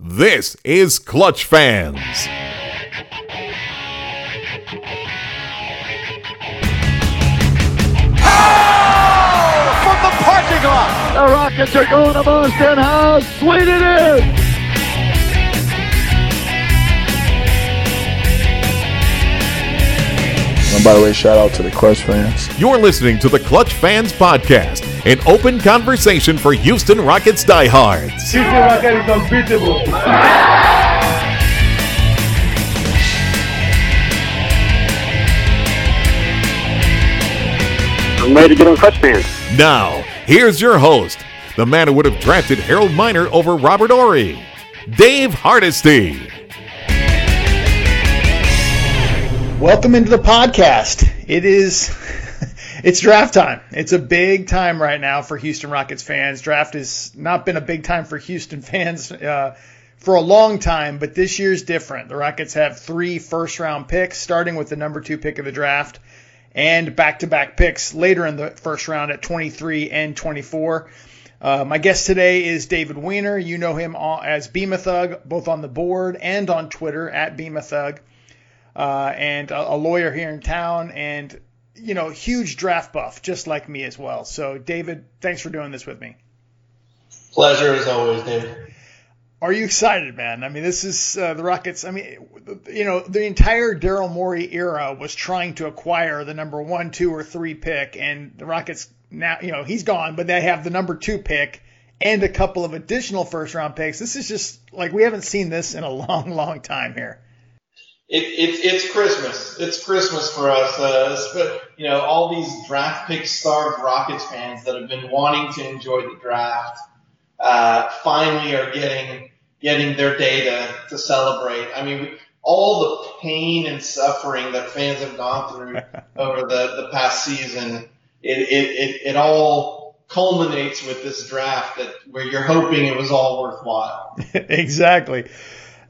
This is Clutch Fans. from the parking lot. The Rockets are going to Boston House. Sweet it is. And by the way, shout out to the Clutch fans. You're listening to the Clutch Fans Podcast, an open conversation for Houston Rockets diehards. Houston Rocket is unbeatable. I'm ready to get on Clutch Fans. Now, here's your host, the man who would have drafted Harold Miner over Robert Horry, Dave Hardesty. Welcome into the podcast. It is it's draft time. It's a big time right now for Houston Rockets fans. Draft has not been a big time for Houston fans uh, for a long time, but this year's different. The Rockets have three first round picks, starting with the number two pick of the draft, and back to back picks later in the first round at 23 and 24. Uh, my guest today is David Weiner. You know him as Beema Thug, both on the board and on Twitter at Beema Thug uh, and a, a lawyer here in town, and you know, huge draft buff, just like me as well. So, David, thanks for doing this with me. Pleasure as always, David. Are you excited, man? I mean, this is uh, the Rockets. I mean, you know, the entire Daryl Morey era was trying to acquire the number one, two, or three pick, and the Rockets now, you know, he's gone, but they have the number two pick and a couple of additional first round picks. This is just like we haven't seen this in a long, long time here. It, it, it's Christmas. It's Christmas for us. Uh, sp- you know, all these draft pick starved Rockets fans that have been wanting to enjoy the draft, uh, finally are getting, getting their day to, to celebrate. I mean, all the pain and suffering that fans have gone through over the, the past season, it, it, it, it all culminates with this draft that where you're hoping it was all worthwhile. exactly.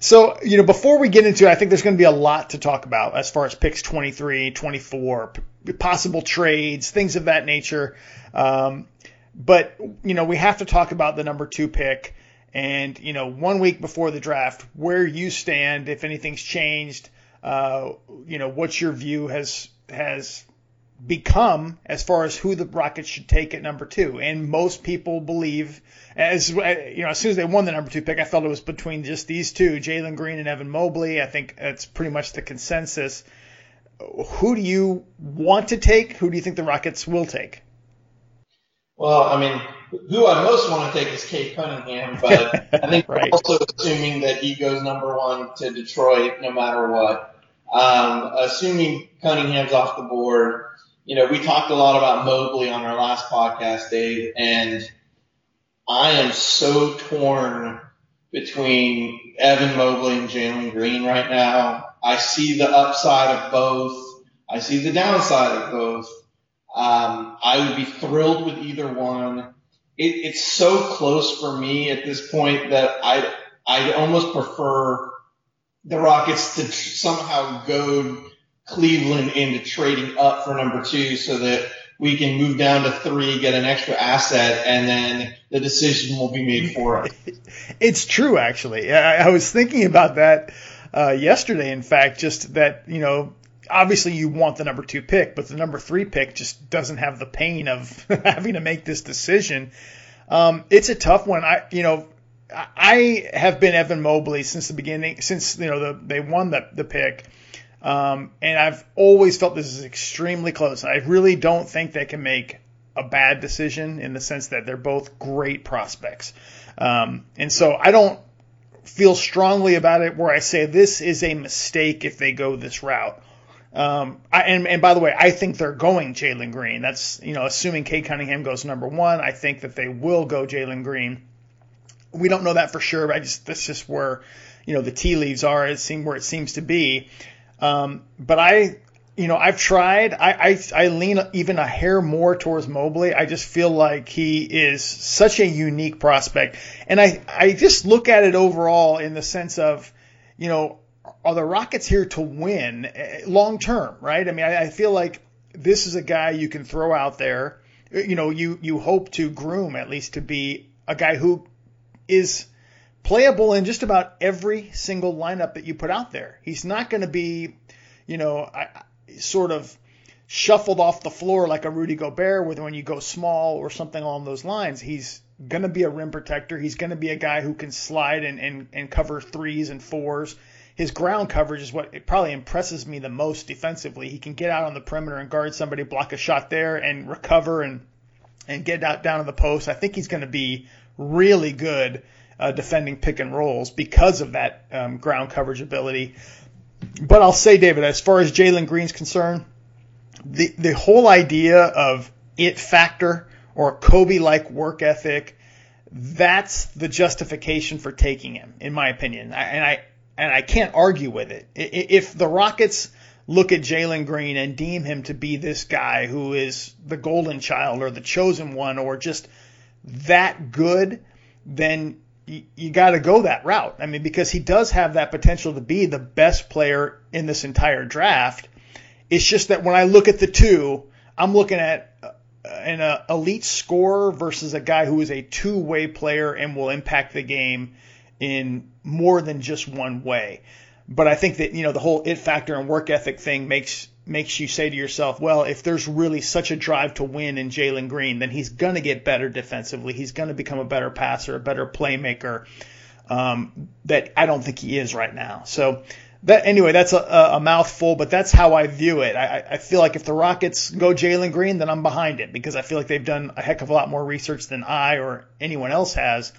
So, you know, before we get into it, I think there's going to be a lot to talk about as far as picks 23, 24, p- possible trades, things of that nature. Um, but, you know, we have to talk about the number two pick and, you know, one week before the draft, where you stand, if anything's changed, uh, you know, what your view has, has become as far as who the Rockets should take at number two. And most people believe, as you know, as soon as they won the number two pick, I felt it was between just these two, Jalen Green and Evan Mobley. I think that's pretty much the consensus. Who do you want to take? Who do you think the Rockets will take? Well, I mean, who I most want to take is Cade Cunningham, but I think Right. we're also assuming that he goes number one to Detroit no matter what. Um, assuming Cunningham's off the board, you know, we talked a lot about Mobley on our last podcast, Dave, and I am so torn between Evan Mobley and Jalen Green right now. I see the upside of both. I see the downside of both. Um, I would be thrilled with either one. It, it's so close for me at this point that I I almost prefer the Rockets to somehow goad Cleveland into trading up for number two so that we can move down to three, get an extra asset, and then the decision will be made for us. It's true, actually. I, I was thinking about that uh, yesterday. In fact, just that you know, obviously you want the number two pick, but the number three pick just doesn't have the pain of having to make this decision. Um, it's a tough one. I, you know, I- have been Evan Mobley since the beginning, since you know the, they won the the pick. Um, and I've always felt this is extremely close. I really don't think they can make a bad decision in the sense that they're both great prospects. Um, and so I don't feel strongly about it where I say this is a mistake if they go this route. Um, I, and, and by the way, I think they're going Jalen Green. That's, you know, assuming Cade Cunningham goes number one, I think that they will go Jalen Green. We don't know that for sure, but I just, that's just where, you know, the tea leaves are. It seems where it seems to be. Um, but I, you know, I've tried. I, I I lean even a hair more towards Mobley. I just feel like he is such a unique prospect, and I I just look at it overall in the sense of, you know, are the Rockets here to win eh, long term, right? I mean, I, I feel like this is a guy you can throw out there. You know, you you hope to groom at least to be a guy who is playable in just about every single lineup that you put out there. He's not going to be, you know, I, sort of shuffled off the floor like a Rudy Gobert, where when you go small or something along those lines, he's going to be a rim protector. He's going to be a guy who can slide and, and, and cover threes and fours. His ground coverage is what it probably impresses me the most defensively. He can get out on the perimeter and guard somebody, block a shot there, and recover and and get out down to the post. I think he's going to be really good uh, defending pick and rolls because of that um, ground coverage ability. But I'll say, David, as far as Jalen Green's concerned, the the whole idea of it factor or Kobe like work ethic, that's the justification for taking him, in my opinion. And I and I can't argue with it. If the Rockets look at Jalen Green and deem him to be this guy who is the golden child or the chosen one or just that good, then you, got to go that route. I mean, because he does have that potential to be the best player in this entire draft. It's just that when I look at the two, I'm looking at an uh, elite scorer versus a guy who is a two-way player and will impact the game in more than just one way. But I think that you know the whole it factor and work ethic thing makes makes you say to yourself, well, if there's really such a drive to win in Jalen Green, then he's going to get better defensively. He's going to become a better passer, a better playmaker. Um, that I don't think he is right now. So that anyway, that's a, a mouthful, but that's how I view it. I, I feel like if the Rockets go Jalen Green, then I'm behind it because I feel like they've done a heck of a lot more research than I or anyone else has.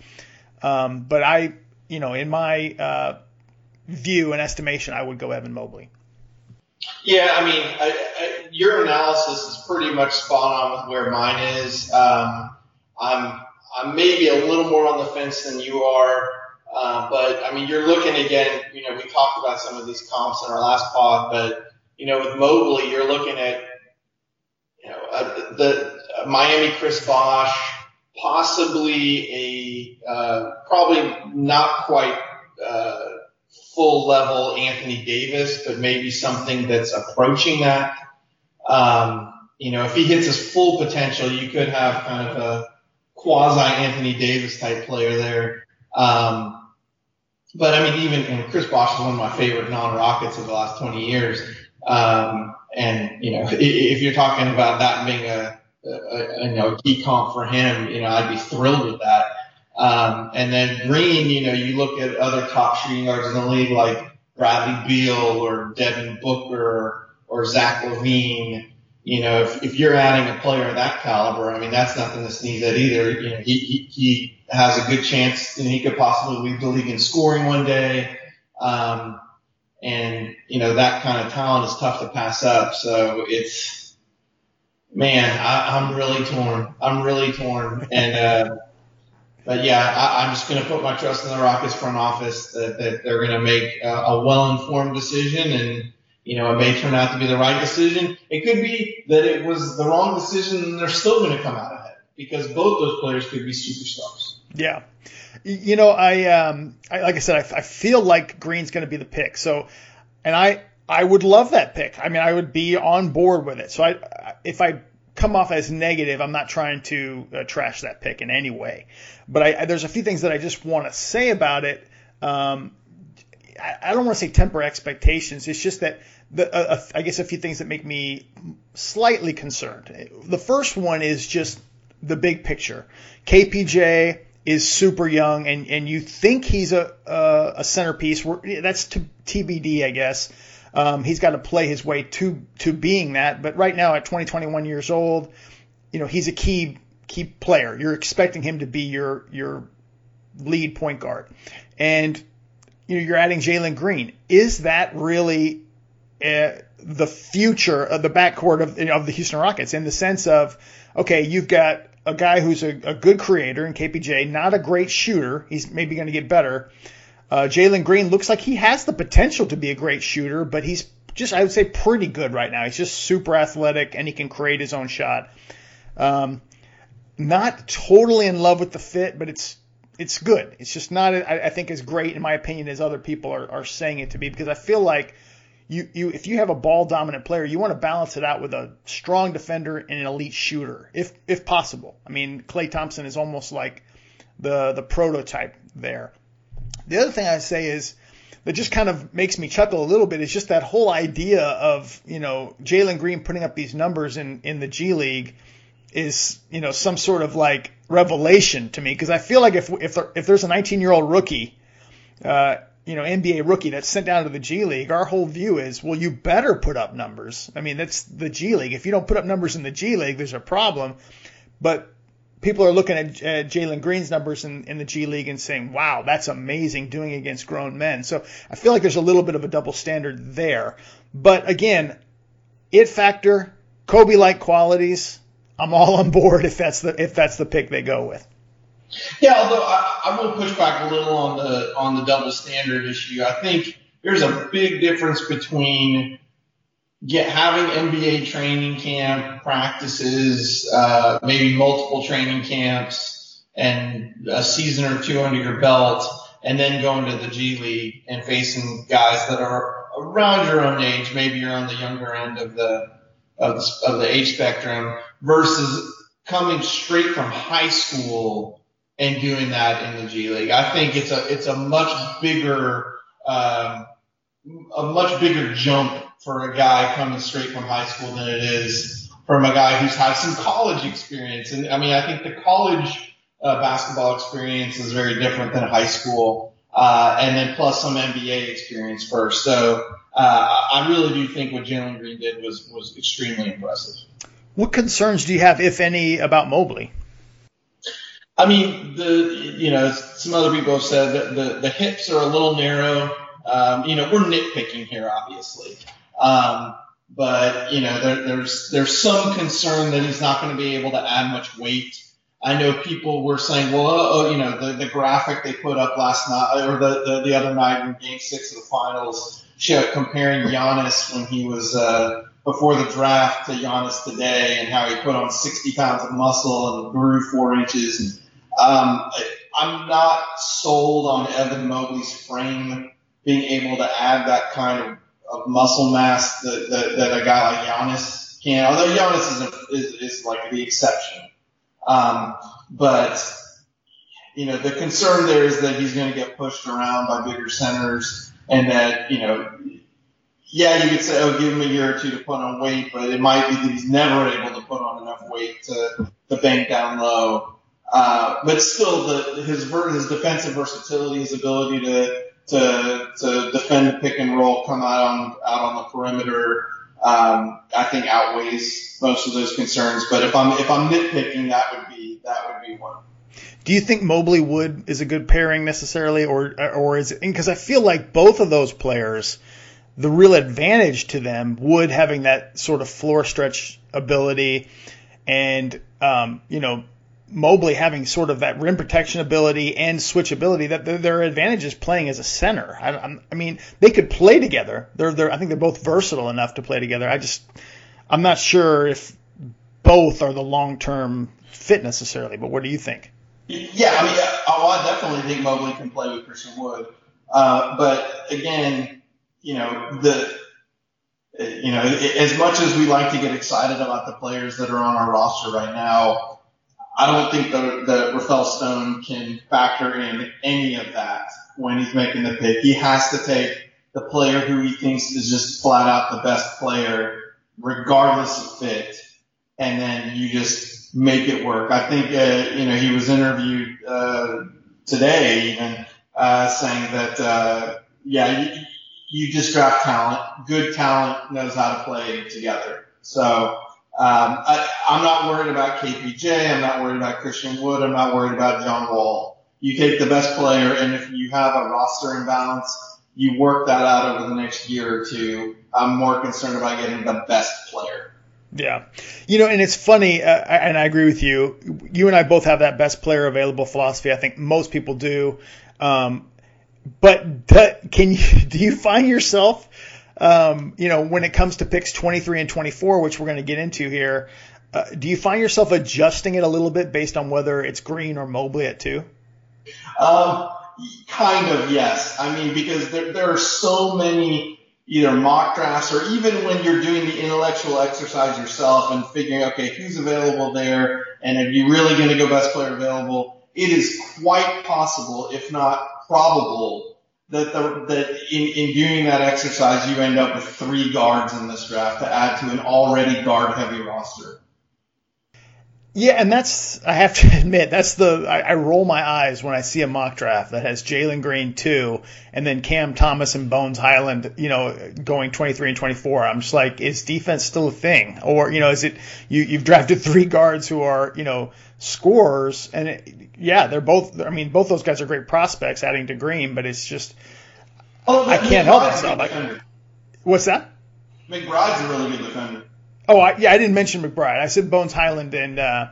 Um, but I, you know, in my uh, view and estimation, I would go Evan Mobley. Yeah, I mean, I, I, your analysis is pretty much spot on with where mine is. Um, I'm I'm maybe a little more on the fence than you are, uh, but I mean, you're looking again. You know, we talked about some of these comps in our last pod, but you know, with Mobley, you're looking at you know uh, the uh, Miami Chris Bosh, possibly a uh, probably not quite. Uh, full level Anthony Davis, but maybe something that's approaching that. Um, you know, if he hits his full potential, you could have kind of a quasi Anthony Davis type player there. Um, but I mean, even and Chris Bosh is one of my favorite non-Rockets of the last 20 years. Um, and you know, if, if you're talking about that being a, a, a, you know, a key comp for him, you know, I'd be thrilled with that. Um, and then Green, you know, you look at other top shooting guards in the league like Bradley Beal or Devin Booker or Zach LaVine. You know, if, if you're adding a player of that caliber, I mean, that's nothing to sneeze at either. You know, he, he, he has a good chance and he could possibly lead the league in scoring one day. Um, and, you know, that kind of talent is tough to pass up. So it's, man, I, I'm really torn. I'm really torn. And, uh, but yeah, I, I'm just going to put my trust in the Rockets front office that, that they're going to make a, a well-informed decision and, you know, it may turn out to be the right decision. It could be that it was the wrong decision and they're still going to come out ahead because both those players could be superstars. Yeah. You know, I, um, I like I said, I, I feel like Green's going to be the pick. So, and I, I would love that pick. I mean, I would be on board with it. So I, if I come off as negative, I'm not trying to uh, trash that pick in any way. But I, I, there's a few things that I just want to say about it. Um, I, I, don't want to say temper expectations. It's just that the, uh, I guess a few things that make me slightly concerned. The first one is just the big picture. KPJ is super young, and, and you think he's a a, a centerpiece. That's to TBD, I guess. Um, he's got to play his way to to being that. But right now, at 20, 21 years old, you know he's a key key player. You're expecting him to be your your lead point guard, and you know you're adding Jalen Green. Is that really uh, the future of the backcourt of, of the Houston Rockets in the sense of okay, you've got a guy who's a, a good creator in KPJ, not a great shooter. He's maybe going to get better. Uh, Jalen Green looks like he has the potential to be a great shooter, but he's just, I would say, pretty good right now. He's just super athletic and he can create his own shot. Um, not totally in love with the fit, but it's it's good. It's just not, I, I think, as great in my opinion as other people are, are saying it to be because I feel like you, you if you have a ball dominant player, you want to balance it out with a strong defender and an elite shooter, if if possible. I mean, Klay Thompson is almost like the the prototype there. The other thing I say is that just kind of makes me chuckle a little bit is just that whole idea of you know Jalen Green putting up these numbers in in the G League is you know some sort of like revelation to me because I feel like if if there, if there's a 19 year old rookie, uh, you know NBA rookie that's sent down to the G League, our whole view is well you better put up numbers. I mean that's the G League. If you don't put up numbers in the G League, there's a problem. But people are looking at uh, Jalen Green's numbers in, in the G League and saying, wow, that's amazing doing against grown men. So I feel like there's a little bit of a double standard there. But again, it factor, Kobe like qualities, I'm all on board if that's the if that's the pick they go with. Yeah, although I, I will push back a little on the on the double standard issue. I think there's a big difference between get having NBA training camp practices, uh, maybe multiple training camps, and a season or two under your belt, and then going to the G League and facing guys that are around your own age. Maybe you're on the younger end of the of the, of the age spectrum versus coming straight from high school and doing that in the G League. I think it's a it's a much bigger um, a much bigger jump for a guy coming straight from high school than it is from a guy who's had some college experience. And I mean, I think the college uh, basketball experience is very different than high school, uh, and then plus some NBA experience first. So uh, I really do think what Jalen Green did was was extremely impressive. What concerns do you have, if any, about Mobley? I mean, the you know some other people have said that the the hips are a little narrow. Um, you know, we're nitpicking here, obviously. Um, but you know, there, there's there's some concern that he's not going to be able to add much weight. I know people were saying, well, oh, you know, the, the graphic they put up last night or the, the, the other night in Game Six of the Finals, showed comparing Giannis when he was uh, before the draft to Giannis today, and how he put on 60 pounds of muscle and grew four inches. Um, I'm not sold on Evan Mobley's frame being able to add that kind of of muscle mass that, that, that a guy like Giannis can. Although Giannis is, is, is like the exception. Um, but you know, the concern there is that he's going to get pushed around by bigger centers and that, you know, yeah, you could say, oh, give him a year or two to put on weight, but it might be that he's never able to put on enough weight to, to bank down low. Uh, but still the, his, his defensive versatility, his ability to, to to defend pick and roll, come out on out on the perimeter. Um, I think outweighs most of those concerns. But if I'm if I'm nitpicking, that would be that would be one. Do you think Mobley Wood is a good pairing necessarily, or or is it? Because I feel like both of those players, the real advantage to them, Wood having that sort of floor stretch ability, and um, you know Mobley having sort of that rim protection ability and switchability that their advantage is playing as a center. I, I mean, they could play together. They're, they're, I think they're both versatile enough to play together. I just, I'm not sure if both are the long-term fit necessarily, but what do you think? Yeah, I mean, oh, I definitely think Mobley can play with Christian Wood. Uh, but again, you know, the, you know, as much as we like to get excited about the players that are on our roster right now, I don't think that, Rafael Stone can factor in any of that when he's making the pick. He has to take the player who he thinks is just flat out the best player, regardless of fit, and then you just make it work. I think, uh, you know, he was interviewed uh, today even uh, saying that, uh, yeah, you, you just draft talent. Good talent knows how to play together. So um, I, I'm not worried about KPJ. I'm not worried about Christian Wood. I'm not worried about John Wall. You take the best player, and if you have a roster imbalance, you work that out over the next year or two. I'm more concerned about getting the best player. Yeah. You know, and it's funny, uh, and I agree with you. You and I both have that best player available philosophy. I think most people do. Um, but can you, do you find yourself um, you know, when it comes to picks 23 and 24, which we're going to get into here, uh, do you find yourself adjusting it a little bit based on whether it's Green or Mobley at two? Um, kind of, yes. I mean, because there, there are so many either mock drafts or even when you're doing the intellectual exercise yourself and figuring, okay, who's available there and are you really going to go best player available? It is quite possible, if not probable that the, that in, in doing that exercise, you end up with three guards in this draft to add to an already guard heavy roster. Yeah, and that's I have to admit that's the I, I, roll my eyes when I see a mock draft that has Jalen Green two and then Cam Thomas and Bones Hyland, you know, going 23 and 24. I'm just like, is defense still a thing, or you know, is it you you've drafted three guards who are you know scorers and it, yeah, they're both. I mean, both those guys are great prospects, adding to Green, but it's just oh, I can't help myself. Like, what's that? McBride's a really good defender. Oh, I, yeah, I didn't mention McBride. I said Bones Hyland and uh,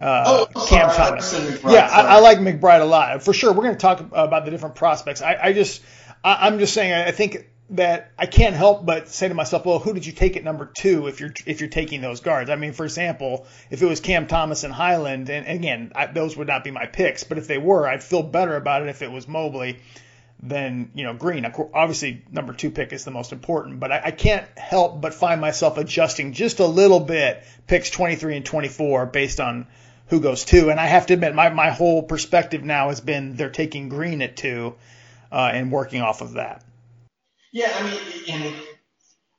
uh, oh, Cam Thomas. McBride, yeah, I, I, like McBride a lot for sure. We're going to talk about the different prospects. I, I just, I, am just saying, I think that I can't help but say to myself, well, who did you take at number two if you're if you're taking those guards? I mean, for example, if it was Cam Thomas and Hyland, and again, I, those would not be my picks, but if they were, I'd feel better about it if it was Mobley than you know Green. Obviously, number two pick is the most important, but I, I, can't help but find myself adjusting just a little bit picks 23 and 24 based on who goes two. And I have to admit, my my whole perspective now has been they're taking Green at two uh, and working off of that. Yeah, I mean, and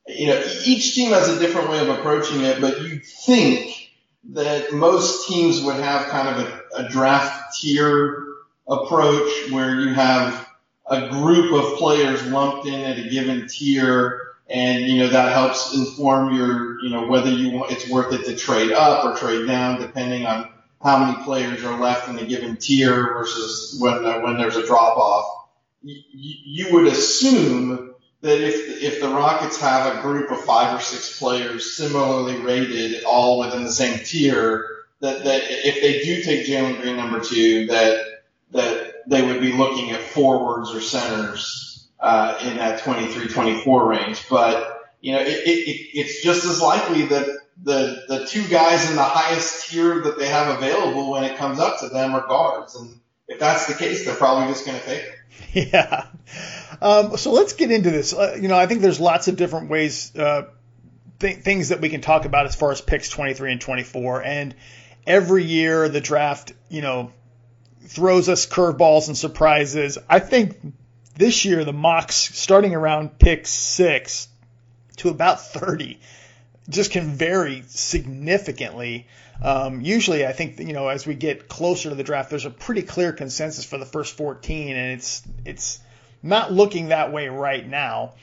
you know, each team has a different way of approaching it, but you think that most teams would have kind of a, a draft tier approach where you have a group of players lumped in at a given tier and you know that helps inform your you know whether you want it's worth it to trade up or trade down depending on how many players are left in a given tier versus when when there's a drop off. You, you would assume that if if the Rockets have a group of five or six players similarly rated, all within the same tier, that that if they do take Jalen Green number two, that that they would be looking at forwards or centers uh, in that 23-24 range. But you know, it, it, it's just as likely that the the two guys in the highest tier that they have available when it comes up to them are guards, and if that's the case, they're probably just going to take it. Yeah. Um, so let's get into this. Uh, you know, I think there's lots of different ways, uh, th- things that we can talk about as far as picks 23 and 24. And every year the draft, you know, throws us curveballs and surprises. I think this year the mocks starting around pick six to about 30 just can vary significantly. Um, usually, I think you know as we get closer to the draft, there's a pretty clear consensus for the first 14, and it's it's not looking that way right now.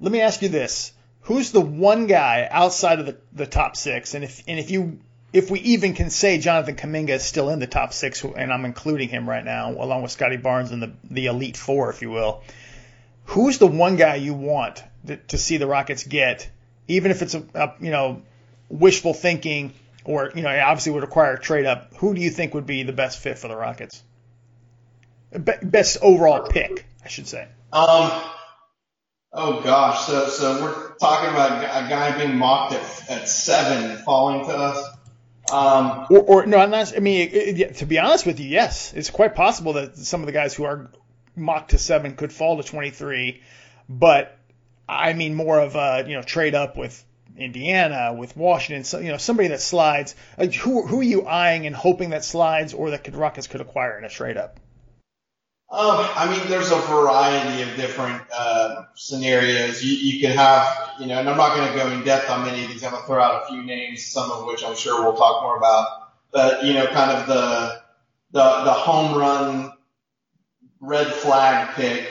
Let me ask you this: Who's the one guy outside of the, the top six? And if and if you if we even can say Jonathan Kuminga is still in the top six, and I'm including him right now, along with Scottie Barnes in the, the elite four, if you will, who's the one guy you want to, to see the Rockets get, even if it's a, a, you know wishful thinking or you know obviously would require a trade up? Who do you think would be the best fit for the Rockets? Be- best overall pick, I should say. Um. Oh gosh, so so we're talking about a guy being mocked at, at seven falling to us. Um, or, or no. I mean, it, it, to be honest with you, yes, it's quite possible that some of the guys who are mocked to seven could fall to 23, but I mean more of a you know trade up with Indiana, with Washington, so, you know somebody that slides. Like who who are you eyeing and hoping that slides or that could Rockets could acquire in a trade up? Um, I mean, there's a variety of different uh, scenarios. You, you can have, you know, and I'm not going to go in depth on many of these. I'm going to throw out a few names, some of which I'm sure we'll talk more about. But you know, kind of the the the home run red flag pick,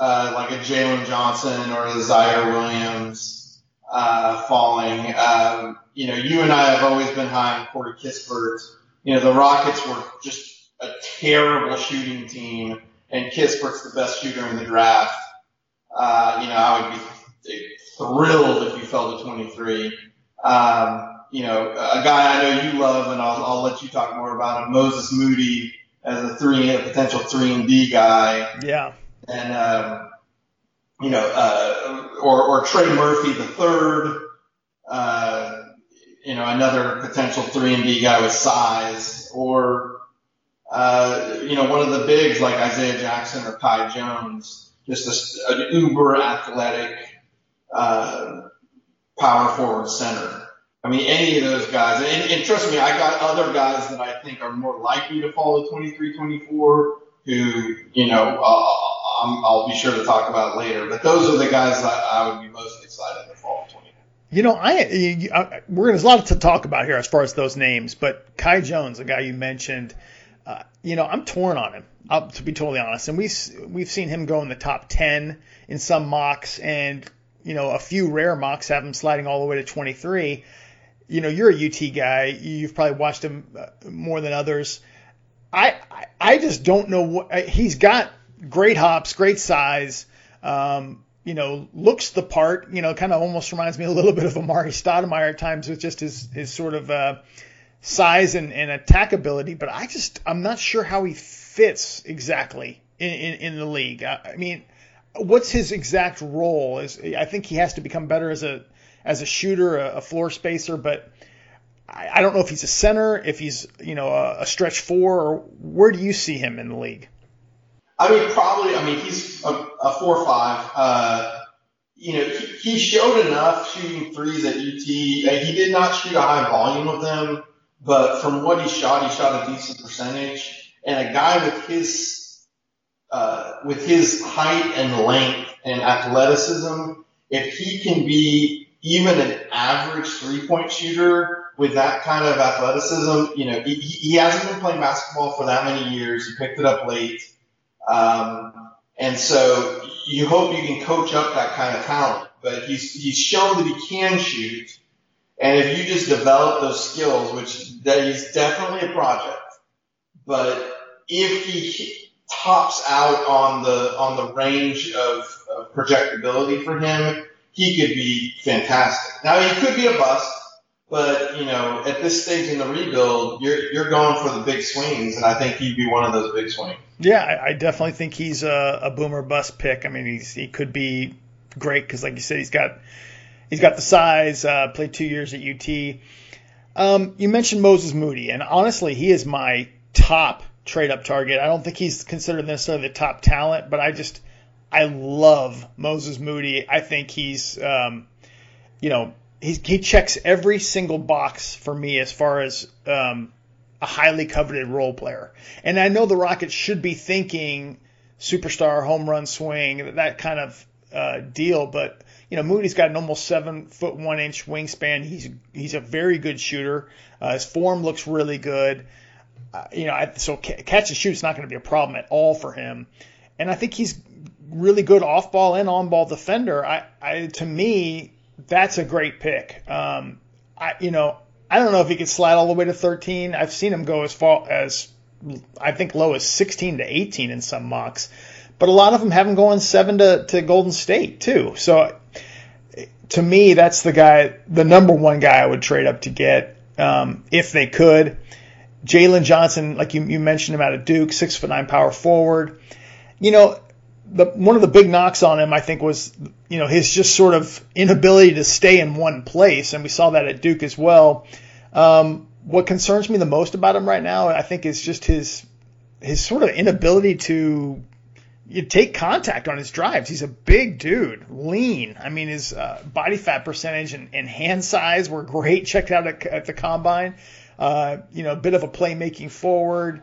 uh, like a Jalen Johnson or a Ziaire Williams uh, falling. Um, you know, you and I have always been high on Corey Kispert. You know, the Rockets were just a terrible shooting team and Kispert's the best shooter in the draft, uh, you know, I would be thrilled if you fell to 23. Um, you know, a guy I know you love, and I'll, I'll let you talk more about him, Moses Moody as a three, a potential three and D guy. Yeah. And, um, you know, uh, or, or Trey Murphy the third, uh, you know, another potential three and D guy with size, or uh, you know, one of the bigs like Isaiah Jackson or Kai Jones, just a, an uber athletic, uh, power forward center. I mean, any of those guys, and, and trust me, I got other guys that I think are more likely to fall to 23, 24 who, you know, uh, i will be sure to talk about later. But those are the guys that I would be most excited to fall 20. You know, I, I we're there's a lot to talk about here as far as those names, but Kai Jones, the guy you mentioned, uh, you know, I'm torn on him. I'll, to be totally honest, and we we've seen him go in the top 10 in some mocks, and you know, a few rare mocks have him sliding all the way to 23. You know, you're a UT guy. You've probably watched him uh, more than others. I I just don't know what he's got. Great hops, great size. Um, you know, looks the part, you know, kind of almost reminds me a little bit of Amar'e Stoudemire at times with just his, his sort of uh, size and, and attack ability. But I just, I'm not sure how he fits exactly in, in, in the league. I, I mean, what's his exact role? Is I think he has to become better as a as a shooter, a, a floor spacer, but I, I, don't know if he's a center, if he's you know a, a stretch four, or where do you see him in the league? I mean, probably. I mean, he's a, a four five. Uh, you know, he, he showed enough shooting threes at UT. He did not shoot a high volume of them, but from what he shot, he shot a decent percentage. And a guy with his uh, with his height and length and athleticism, if he can be even an average three point shooter with that kind of athleticism, you know, he, he hasn't been playing basketball for that many years. He picked it up late. Um, and so you hope you can coach up that kind of talent, but he's, he's shown that he can shoot. And if you just develop those skills, which that is definitely a project, but if he tops out on the, on the range of, of projectability for him, he could be fantastic. Now he could be a bust, but you know, at this stage in the rebuild, you're you're going for the big swings, and I think he'd be one of those big swings. Yeah, I, I definitely think he's a, a boomer bust pick. I mean, he's he could be great because, like you said, he's got he's got the size. Uh, played two years at UT. Um, you mentioned Moses Moody, and honestly, he is my top trade up target. I don't think he's considered necessarily the top talent, but I just I love Moses Moody. I think he's um, you know he, he checks every single box for me as far as um, a highly coveted role player. And I know the Rockets should be thinking superstar home run swing, that kind of uh, deal, but you know Moody's got an almost seven foot one inch wingspan. He's he's a very good shooter. Uh, his form looks really good. Uh, you know, I, so catch and shoot is not going to be a problem at all for him. And I think he's really good off ball and on ball defender. I, I to me, that's a great pick. Um, I, you know, I don't know if he could slide all the way to 13. I've seen him go as far as I think low as 16 to 18 in some mocks, but a lot of them have him going seven to, to Golden State too. So to me, that's the guy, the number one guy I would trade up to get um, if they could. Jalen Johnson, like you, you mentioned him out of Duke, six foot nine power forward. You know, the one of the big knocks on him, I think, was you know his just sort of inability to stay in one place, and we saw that at Duke as well. Um, what concerns me the most about him right now, I think, is just his his sort of inability to you take contact on his drives. He's a big dude, lean. I mean, his uh, body fat percentage and, and, hand size were great. Checked out at, at the combine. Uh, you know, a bit of a playmaking forward.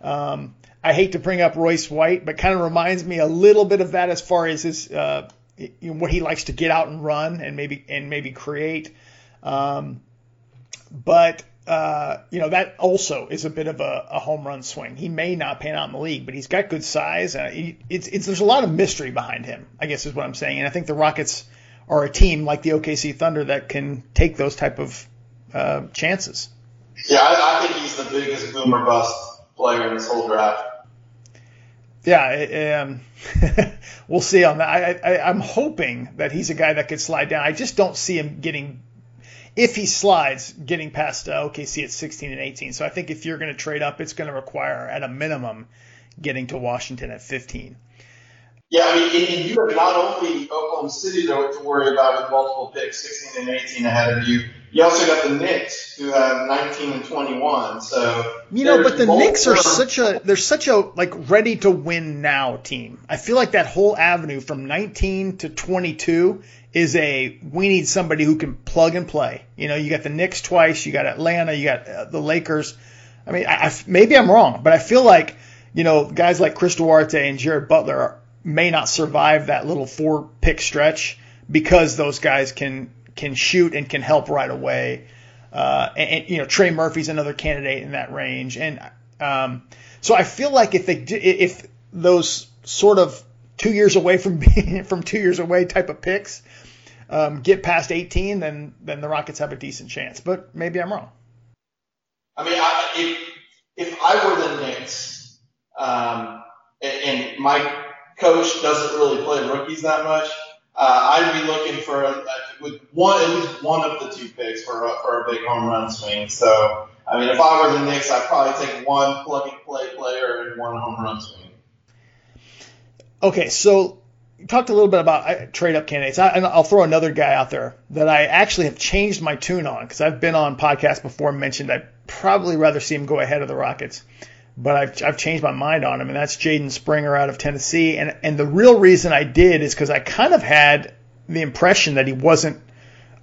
Um, I hate to bring up Royce White, but kind of reminds me a little bit of that as far as his uh, you know, what he likes to get out and run and maybe and maybe create. Um, but uh, you know that also is a bit of a, a, home run swing. He may not pan out in the league, but he's got good size. Uh, he, it's, it's there's a lot of mystery behind him. I guess is what I'm saying, and I think the Rockets are a team like the OKC Thunder that can take those type of uh, chances. Yeah, I, I think he's the biggest boomer bust player in this whole draft yeah, um, we'll see on that. I, I, I'm hoping that he's a guy that could slide down. I just don't see him getting, if he slides, getting past uh, OKC at 16 and 18. So I think if you're going to trade up, it's going to require, at a minimum, getting to Washington at 15. Yeah, I mean, and you have not only Oklahoma City to, to worry about with multiple picks, 16 and 18 ahead of you. You also got the Knicks who have 19 and 21. So you know, but the Knicks are such a they're such a like ready to win now team. I feel like that whole avenue from 19 to 22 is a we need somebody who can plug and play. You know, you got the Knicks twice, you got Atlanta, you got uh, the Lakers. I mean, I, I, maybe I'm wrong, but I feel like you know guys like Chris Duarte and Jared Butler are may not survive that little four pick stretch because those guys can can shoot and can help right away. Uh, and, and, you know Trey Murphy's another candidate in that range, and um, so I feel like if they if those sort of two years away from being from two years away type of picks um, get past 18, then then the Rockets have a decent chance. But maybe I'm wrong. I mean, I, if if I were the Knicks, um, and, and my coach doesn't really play rookies that much, uh, I'd be looking for a, with one at least one of the two picks for a, for a big home run swing. So, I mean, if I were the Knicks, I'd probably take one plug and play player and one home run swing. Okay, so talked a little bit about uh, trade up candidates. I, and I'll throw another guy out there that I actually have changed my tune on because I've been on podcasts before mentioned I'd probably rather see him go ahead of the Rockets, but I've, I've changed my mind on him, and that's Jaden Springer out of Tennessee. And and the real reason I did is because I kind of had the impression that he wasn't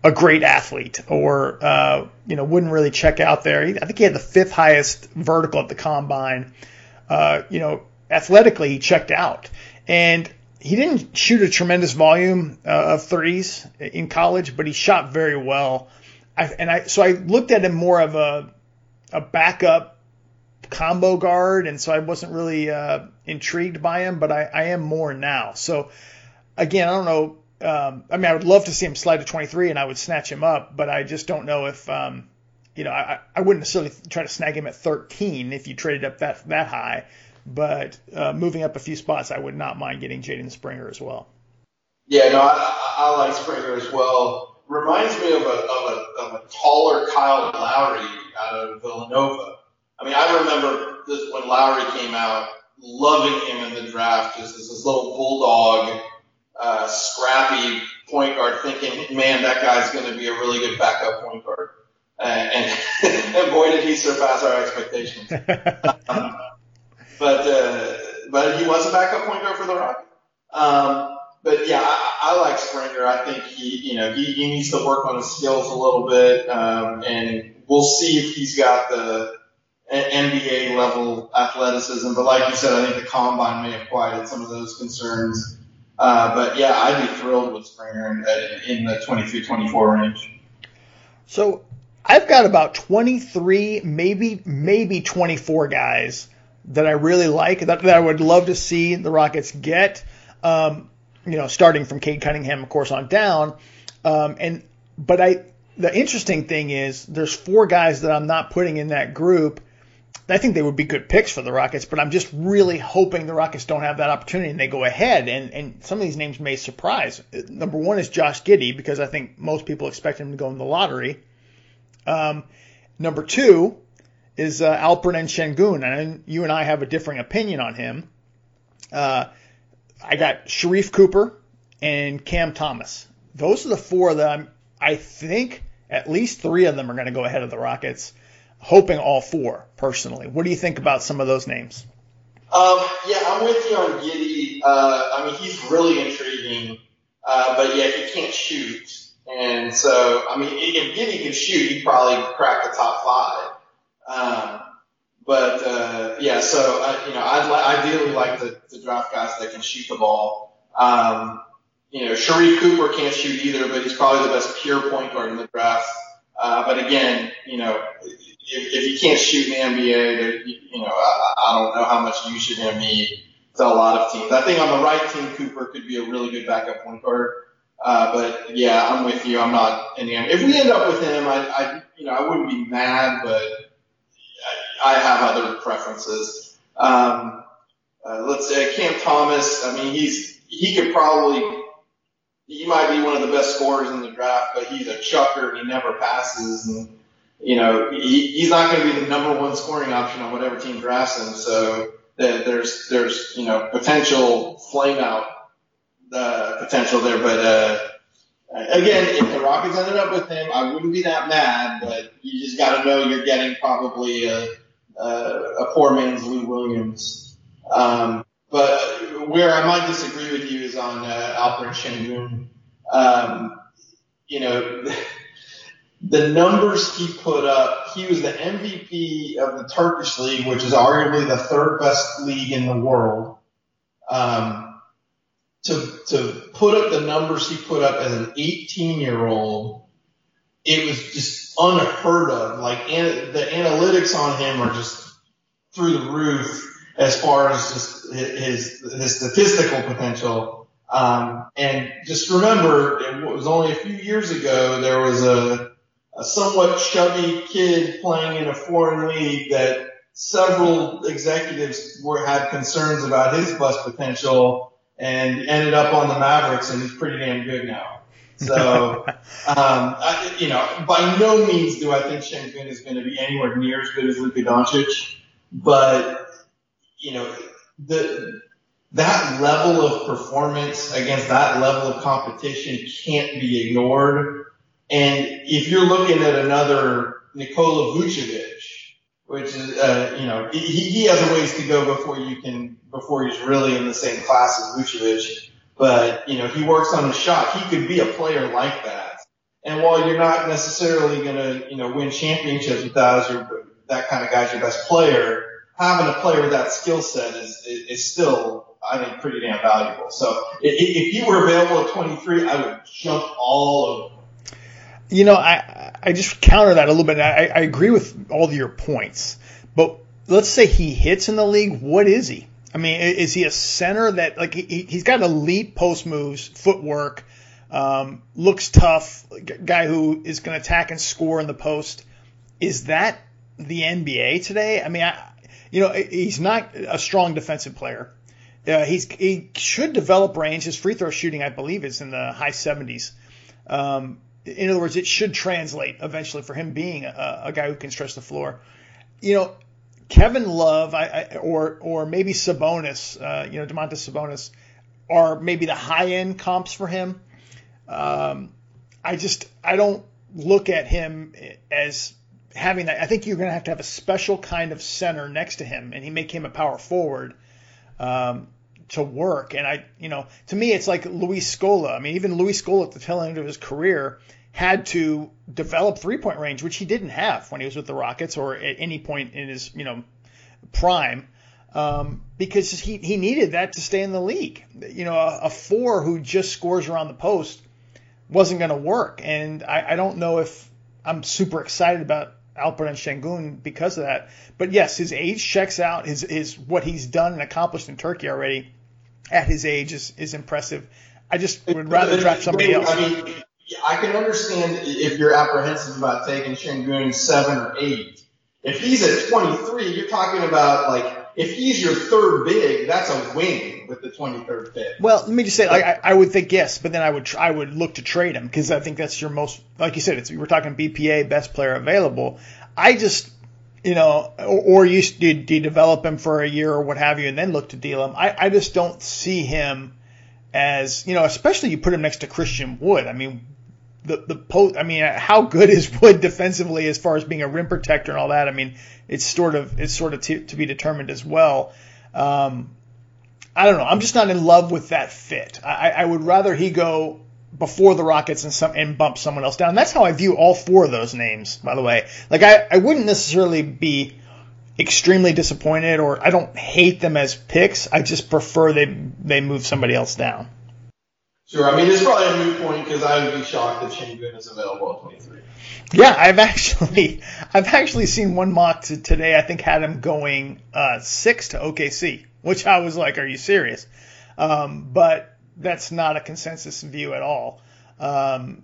a great athlete or uh, you know wouldn't really check out there. I think he had the fifth highest vertical at the combine. Uh, you know, athletically he checked out, and he didn't shoot a tremendous volume uh, of threes in college, but he shot very well. I, and I so I looked at him more of a a backup combo guard, and so I wasn't really uh, intrigued by him, but I, I am more now. So again, I don't know. Um, I mean, I would love to see him slide to 23, and I would snatch him up, but I just don't know if um, you know I, I wouldn't necessarily try to snag him at 13 if you traded up that that high. But uh, moving up a few spots, I would not mind getting Jaden Springer as well. Yeah, no, I, I like Springer as well. Reminds me of a, of a, of a taller Kyle Lowry out of Villanova. I mean, I remember this when Lowry came out, loving him in the draft, just as this little bulldog, uh, scrappy point guard, thinking, man, that guy's going to be a really good backup point guard. Uh, and, and boy, did he surpass our expectations. um, but uh, but he was a backup point guard for the Rockets. Um, but yeah, I, I like Springer. I think he, you know, he, he needs to work on his skills a little bit, um, and we'll see if he's got the NBA level athleticism. But like you said, I think the combine may have quieted some of those concerns. Uh, but yeah, I'd be thrilled with Springer in, in the 23-24 range. So I've got about 23, maybe maybe 24 guys that I really like that, that I would love to see the Rockets get. Um, you know, starting from Cade Cunningham, of course, on down. Um, and but I the interesting thing is there's four guys that I'm not putting in that group. I think they would be good picks for the Rockets, but I'm just really hoping the Rockets don't have that opportunity and they go ahead. And, and some of these names may surprise. Number one is Josh Giddey because I think most people expect him to go in the lottery. Um, number two is uh, Alperen Sengun, and you and I have a differing opinion on him. Uh, I got Sharife Cooper and Cam Thomas. Those are the four that I'm, I think at least three of them are going to go ahead of the Rockets. Hoping all four personally. What do you think about some of those names? Um, yeah, I'm with you on Giddey. Uh, I mean, he's really intriguing, uh, but yeah, he can't shoot. And so, I mean, if Giddey can shoot, he'd probably crack the top five. Um, but uh, yeah, so I, you know, I'd li- ideally like to, to draft guys that can shoot the ball. Um, you know, Sharife Cooper can't shoot either, but he's probably the best pure point guard in the draft. Uh, but again, you know, if, if he can't shoot in the NBA, you know, I, I don't know how much use you're going to to a lot of teams. I think on the right team, Cooper could be a really good backup point guard. Uh, but yeah, I'm with you. I'm not in the end. If we end up with him, I, I, you know, I wouldn't be mad, but I have other preferences. Um, uh, let's say Cam Thomas. I mean, he's he could probably he might be one of the best scorers in the draft, but he's a chucker. He never passes, and you know he, he's not going to be the number one scoring option on whatever team drafts him. So there's there's you know potential flame out uh, potential there, but. Uh, Again, if the Rockets ended up with him, I wouldn't be that mad, but you just got to know you're getting probably a, a, a poor man's Lou Williams. Um, but where I might disagree with you is on uh, Sengun. Um, you know, the, the numbers he put up, he was the MVP of the Turkish league, which is arguably the third best league in the world. Um, to to put up the numbers he put up as an 18 year old, it was just unheard of. Like an, the analytics on him are just through the roof as far as just his his statistical potential. Um, and just remember, it was only a few years ago there was a, a somewhat chubby kid playing in a foreign league that several executives were had concerns about his bust potential and ended up on the Mavericks and he's pretty damn good now. So, um, I, you know, by no means do I think Sengun is going to be anywhere near as good as Luka Doncic, but you know, the that level of performance against that level of competition can't be ignored. And if you're looking at another Nikola Vucevic, which is, uh, you know, he, he has a ways to go before you can, before he's really in the same class as Vucevic. But, you know, he works on his shot. He could be a player like that. And while you're not necessarily going to, you know, win championships with that as your, that kind of guy's your best player, having a player with that skill set is, is, still I think pretty damn valuable. So if, if were available at 23, I would jump all over. You know, I I just counter that a little bit. I, I agree with all your points, but let's say he hits in the league. What is he? I mean, is he a center that like he, he's got elite post moves, footwork, um, looks tough, guy who is going to attack and score in the post? Is that the NBA today? I mean, I, you know, he's not a strong defensive player. Uh, he's he should develop range. His free throw shooting, I believe, is in the high 70s. Um, in other words, it should translate eventually for him being a, a guy who can stretch the floor. You know, Kevin Love, I, I, or or maybe Sabonis, uh, you know, Domantas Sabonis, are maybe the high end comps for him. Um, I just I don't look at him as having that. I think you're going to have to have a special kind of center next to him, and he make him a power forward um, to work. And I, you know, to me, it's like Luis Scola. I mean, even Luis Scola at the tail end of his career had to develop three point range, which he didn't have when he was with the Rockets or at any point in his, you know, prime. Um, because he, he needed that to stay in the league. You know, a, a four who just scores around the post wasn't going to work. And I, I don't know if I'm super excited about Alperen Sengun because of that. But yes, his age checks out. His his what he's done and accomplished in Turkey already at his age is is impressive. I just would rather draft somebody else. I mean, I can understand if you're apprehensive about taking Sengun seven or eight. If he's at 23, you're talking about like if he's your third big, that's a win with the 23rd pick. Well, let me just say, I, I would think yes, but then I would I would look to trade him because I think that's your most, like you said, it's we're talking BPA best player available. I just, you know, or, or you, you, you develop him for a year or what have you, and then look to deal him. I, I just don't see him as, you know, especially you put him next to Christian Wood. I mean, the the post. I mean, how good is Wood defensively as far as being a rim protector and all that? I mean, it's sort of it's sort of to, to be determined as well. Um, I don't know. I'm just not in love with that fit. I, I would rather he go before the Rockets and some and bump someone else down. That's how I view all four of those names, by the way. Like I, I wouldn't necessarily be extremely disappointed or I don't hate them as picks. I just prefer they they move somebody else down. Sure. I mean, it's probably a moot point because I would be shocked if Sengun is available at 23. Yeah, I've actually, I've actually seen one mock to today. I think had him going uh, six to OKC, which I was like, "Are you serious?" Um, but that's not a consensus view at all. Um,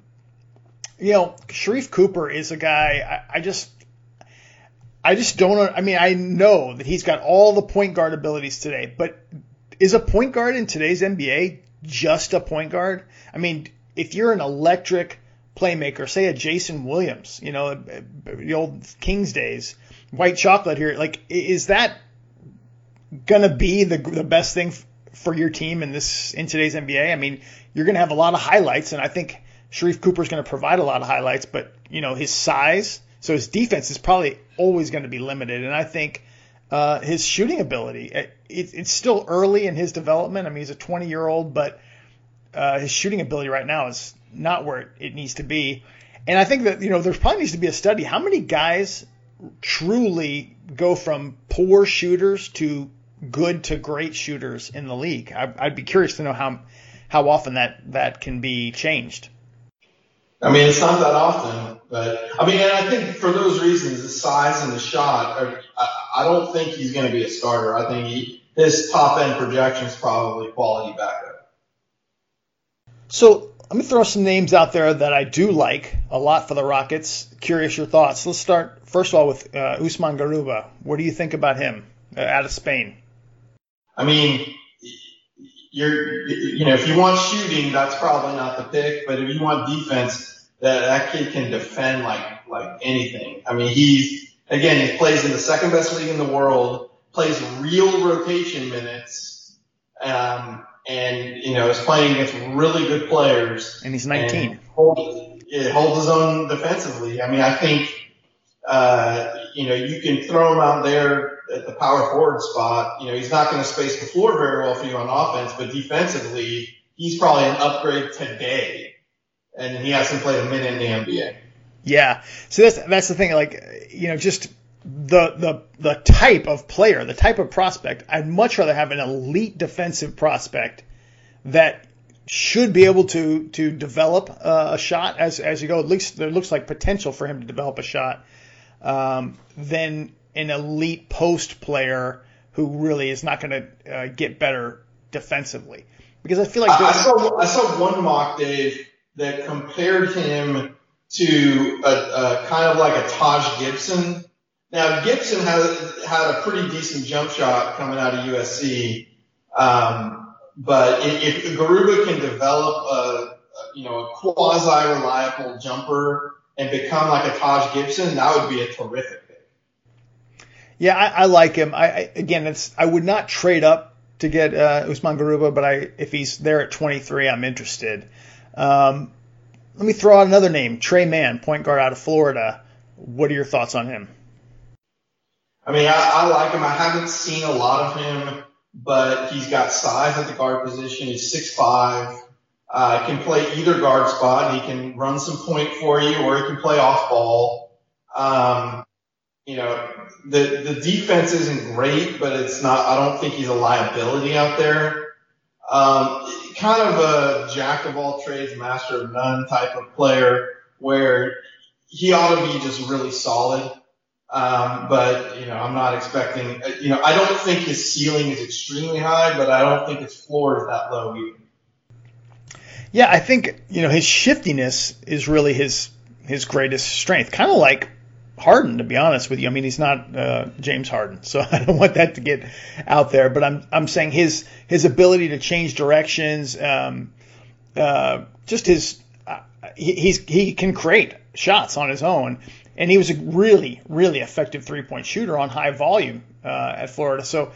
you know, Sharife Cooper is a guy. I, I just, I just don't. I mean, I know that he's got all the point guard abilities today, but is a point guard in today's NBA just a point guard. I mean, if you're an electric playmaker, say a Jason Williams, you know, the old Kings days, white chocolate here, like, is that gonna be the the best thing for your team in this in today's NBA? I mean, you're gonna have a lot of highlights, and I think Sharife Cooper is to provide a lot of highlights, but you know his size, so his defense is probably always going to be limited, and I think uh, his shooting ability. It, it, it's still early in his development. I mean, he's a 20 year old, but uh, his shooting ability right now is not where it, needs to be. And I think that you know there probably needs to be a study. How many guys truly go from poor shooters to good to great shooters in the league? I, I'd be curious to know how how often that that can be changed. I mean, it's not that often, but I mean, and I think for those reasons, the size and the shot, are, I, I don't think he's going to be a starter. I think he, his top end projection is probably quality backup. So let me throw some names out there that I do like a lot for the Rockets. Curious your thoughts. Let's start first of all with uh, Usman Garuba. What do you think about him uh, out of Spain? I mean, you're, you know, if you want shooting, that's probably not the pick. But if you want defense, that that kid can defend like like anything. I mean, he's again, he plays in the second best league in the world, plays real rotation minutes. Um, and you know is playing against really good players. And he's 19. And hold, it holds his own defensively. I mean, I think uh, you know you can throw him out there at the power forward spot. You know, he's not going to space the floor very well for you on offense, but defensively, he's probably an upgrade today. And he hasn't played a minute in the NBA. Yeah. So that's that's the thing. Like you know, just the the the type of player, the type of prospect, I'd much rather have an elite defensive prospect that should be able to to develop uh, a shot as as you go. At least there looks like potential for him to develop a shot um, than an elite post player who really is not going to uh, get better defensively. Because I feel like I, I saw I saw one mock Dave that compared him to a, a kind of like a Taj Gibson now Gibson had had a pretty decent jump shot coming out of USC, um, but if, if Garuba can develop a, you know a quasi reliable jumper and become like a Taj Gibson, that would be a terrific pick. Yeah, I, I like him. I, I again, it's I would not trade up to get uh, Usman Garuba, but I if he's there at 23, I'm interested. Um, let me throw out another name, Tre Mann, point guard out of Florida. What are your thoughts on him? I mean, I, I like him. I haven't seen a lot of him, but he's got size at the guard position. He's six five. Uh, can play either guard spot. He can run some point for you, or he can play off ball. Um, you know, the the defense isn't great, but it's not. I don't think he's a liability out there. Um, kind of a jack of all trades, master of none type of player, where he ought to be just really solid. Um, but you know, I'm not expecting. You know, I don't think his ceiling is extremely high, but I don't think his floor is that low either. Yeah, I think you know his shiftiness is really his his greatest strength. Kind of like Harden, to be honest with you. I mean, he's not uh, James Harden, so I don't want that to get out there. But I'm I'm saying his his ability to change directions, um, uh, just his uh, he, he's he can create shots on his own, and he was a really, really effective three point shooter on high volume uh, at Florida. So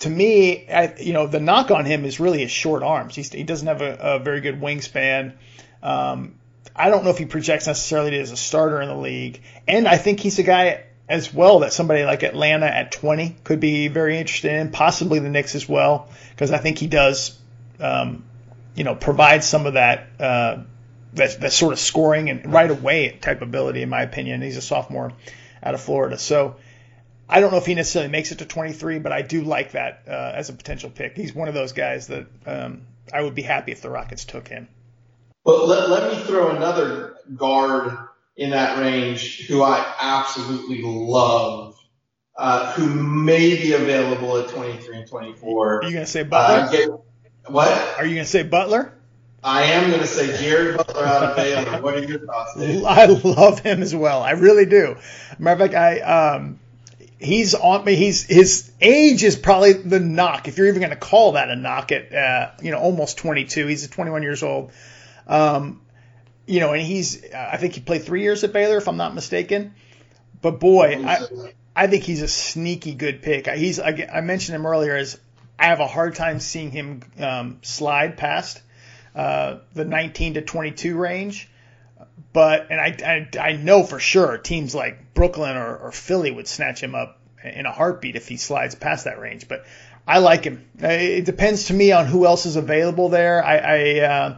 to me, I, you know, the knock on him is really his short arms. He's, he doesn't have a, a very good wingspan. Um, I don't know if he projects necessarily as a starter in the league, and I think he's a guy as well that somebody like Atlanta at 20 could be very interested in, possibly the Knicks as well, because I think he does, um, you know, provide some of that uh, that, that sort of scoring and right away type ability, in my opinion. He's a sophomore out of Florida. So I don't know if he necessarily makes it to 23, but I do like that uh, as a potential pick. He's one of those guys that um, I would be happy if the Rockets took him. But let, let me throw another guard in that range who I absolutely love, uh, who may be available at 23 and 24. Are you going to say Butler? Uh, get, what? Are you going to say Butler? I am going to say Jared Butler out of Baylor. What are your thoughts, Dave? I love him as well. I really do. Matter of fact, I um, he's on me. He's his age is probably the knock, if you're even going to call that a knock at uh, you know almost 22. He's 21 years old. Um, you know, and he's I think he played three years at Baylor, if I'm not mistaken. But boy, I I think he's a sneaky good pick. He's I, I mentioned him earlier as I have a hard time seeing him um, slide past uh, the 19 to 22 range. But and I, I, I know for sure teams like Brooklyn or, or Philly would snatch him up in a heartbeat if he slides past that range. But I like him. Uh, it depends to me on who else is available there. I, I uh,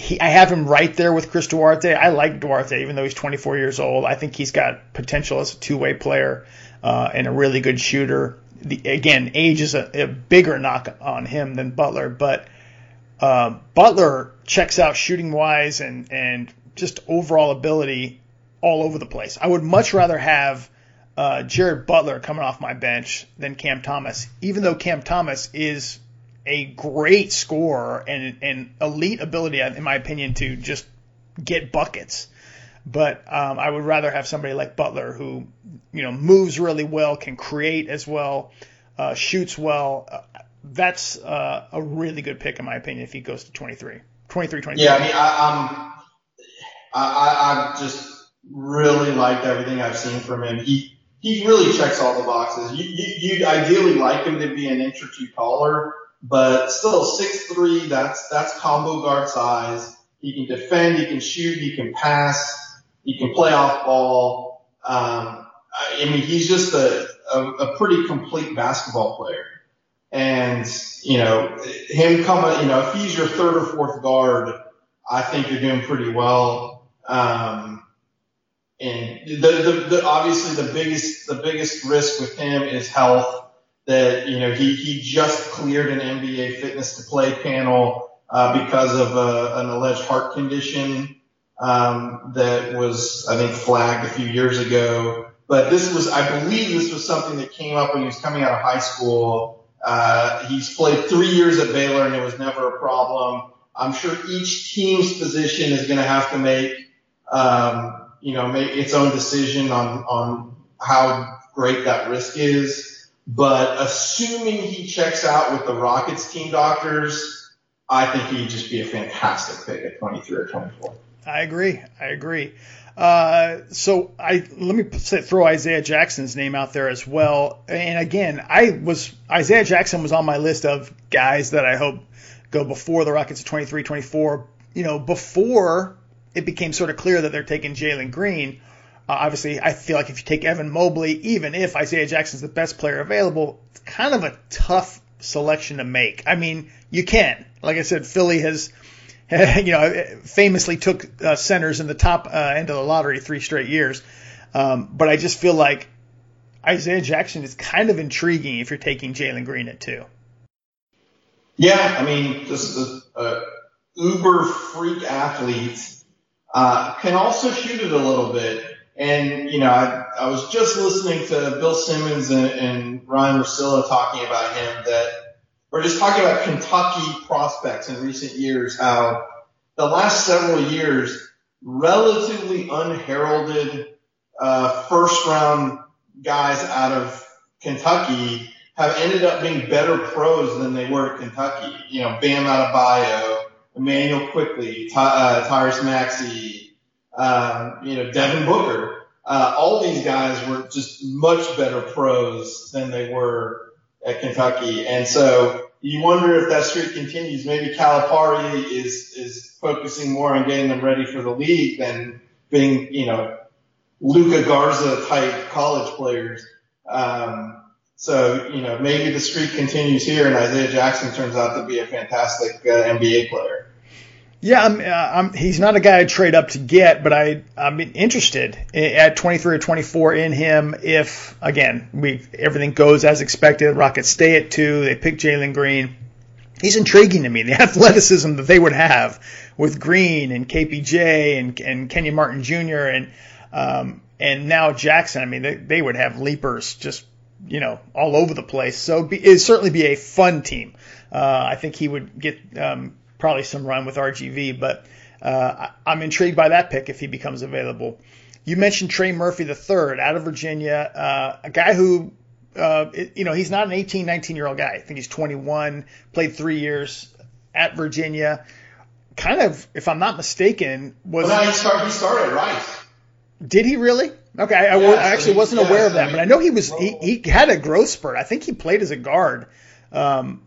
he, I have him right there with Chris Duarte. I like Duarte, even though he's 24 years old. I think he's got potential as a two-way player uh, and a really good shooter. The, again, age is a, a bigger knock on him than Butler, but Uh, Butler checks out shooting wise and and just overall ability all over the place. I would much rather have uh, Jared Butler coming off my bench than Cam Thomas, even though Cam Thomas is a great scorer and an elite ability, in my opinion, to just get buckets. But um, I would rather have somebody like Butler who, you know, moves really well, can create as well, uh, shoots well. Uh, that's uh, a really good pick in my opinion if he goes to 23, 23, 23. Yeah, I mean, I, um, I, I, I just really liked everything I've seen from him. He he really checks all the boxes. You, you, you'd ideally like him to be an inch or two taller, but still six three. That's that's combo guard size. He can defend, he can shoot, he can pass, he can play off ball. Um, I mean, he's just a, a, a pretty complete basketball player. And, you know, him coming, you know, if he's your third or fourth guard, I think you're doing pretty well. Um, and the, the, the, obviously the biggest, the biggest risk with him is health that, you know, he, he just cleared an NBA fitness to play panel, uh, because of a, an alleged heart condition, um, that was, I think, flagged a few years ago. But this was, I believe this was something that came up when he was coming out of high school. Uh, he's played three years at Baylor and it was never a problem. I'm sure each team's position is going to have to make, um, you know, make its own decision on, on how great that risk is. But assuming he checks out with the Rockets team doctors, I think he'd just be a fantastic pick at 23 or 24. I agree. I agree. Uh, so I let me throw Isaiah Jackson's name out there as well. And again, I was Isaiah Jackson was on my list of guys that I hope go before the Rockets at 23, 24. You know, before it became sort of clear that they're taking Jalen Green. Uh, obviously, I feel like if you take Evan Mobley, even if Isaiah Jackson's the best player available, it's kind of a tough selection to make. I mean, you can. Like I said, Philly has, you know, famously took uh, centers in the top uh, end of the lottery three straight years. Um, but I just feel like Isaiah Jackson is kind of intriguing if you're taking Jalen Green at two. Yeah, I mean, this is a, a uber freak athlete uh, can also shoot it a little bit. And, you know, I, I was just listening to Bill Simmons and, and Ryan Russillo talking about him that we're just talking about Kentucky prospects in recent years, how the last several years, relatively unheralded, uh, first round guys out of Kentucky have ended up being better pros than they were at Kentucky. You know, Bam Adebayo, Immanuel Quickley, Ty, uh, Tyrese Maxey, um, you know, Devin Booker. Uh, all these guys were just much better pros than they were at Kentucky. And so you wonder if that streak continues. Maybe Calipari is, is focusing more on getting them ready for the league than being, you know, Luka Garza type college players. Um, so, you know, maybe the streak continues here and Isaiah Jackson turns out to be a fantastic uh, NBA player. Yeah, I'm, uh, I'm, he's not a guy I trade up to get, but I, I'm interested at 23 or 24 in him if, again, we everything goes as expected. Rockets stay at two. They pick Jalen Green. He's intriguing to me. The athleticism that they would have with Green and KPJ and, and Kenyon Martin Jr. and um, and now Jackson. I mean, they, they would have leapers just you know, all over the place. So be, it'd certainly be a fun team. Uh, I think he would get um, probably some run with RGV, but uh, I'm intrigued by that pick if he becomes available. You mentioned Trey Murphy III out of Virginia, uh, a guy who, uh, you know, he's not an 18, 19 year old guy. I think he's 21, played three years at Virginia. Kind of, if I'm not mistaken, was well, he, start, he started Rice. Did he really? Okay, I, yeah, I actually wasn't aware of that, I mean, but I know he was he, he had a growth spurt. I think he played as a guard, um,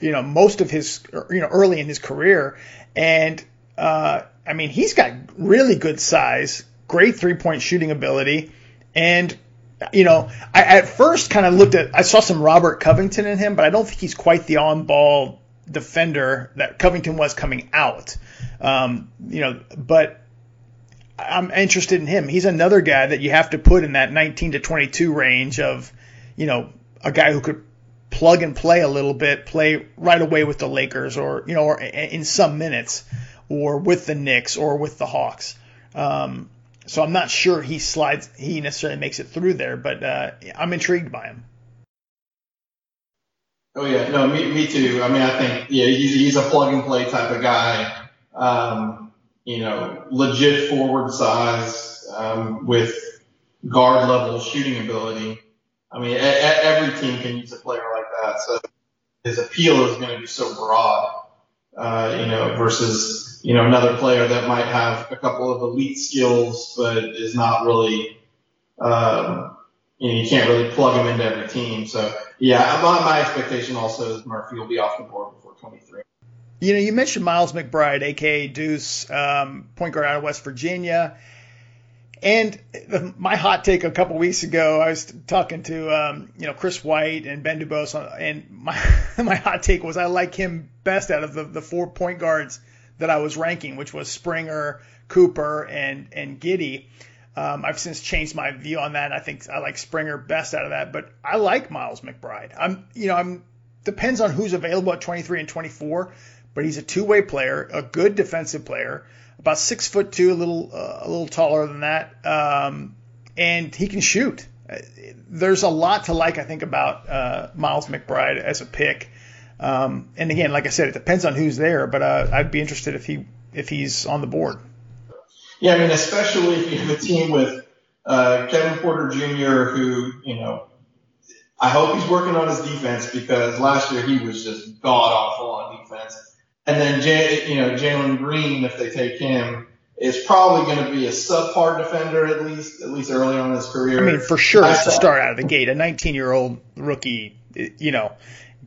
you know, most of his you know early in his career, and uh, I mean he's got really good size, great three point shooting ability, and you know I at first kind of looked at I saw some Robert Covington in him, but I don't think he's quite the on ball defender that Covington was coming out. Um, you know, but I'm interested in him. He's another guy that you have to put in that 19 to 22 range of, you know, a guy who could plug and play a little bit, play right away with the Lakers or, you know, or in some minutes or with the Knicks or with the Hawks. Um, so I'm not sure he slides, he necessarily makes it through there, but uh, I'm intrigued by him. Oh yeah, no, me, me too. I mean, I think yeah, he's he's a plug and play type of guy. Um, you know, legit forward size um, with guard level shooting ability. I mean, a, a, every team can use a player that. So his appeal is going to be so broad. Uh, you know, versus you know another player that might have a couple of elite skills but is not really. Um, you know, you can't really plug him into every team. So yeah, my, my expectation also is Murphy will be off the board before 23. You know, you mentioned Miles McBride, aka Deuce, um, point guard out of West Virginia. And my hot take a couple weeks ago, I was talking to um, you know Chris White and Ben Dubose, and my my hot take was I like him best out of the, the four point guards that I was ranking, which was Springer, Cooper, and and Giddey. Um, I've since changed my view on that. I think I like Springer best out of that, but I like Miles McBride. I'm, you know, I'm depends on who's available at 23 and 24, but he's a two-way player, a good defensive player, about six foot two, a little uh, a little taller than that, um, and he can shoot. There's a lot to like, I think, about uh, Miles McBride as a pick. Um, and again, like I said, it depends on who's there, but uh, I'd be interested if he if he's on the board. Yeah, I mean, especially if you have a team with uh, Kevin Porter Jr., who, you know, I hope he's working on his defense because last year he was just god awful on defense. And then, J, you know, Jalen Green, if they take him, is probably going to be a subpar defender at least, at least early on in his career. I mean, for sure, to start out of the gate, a 19 year old rookie, you know,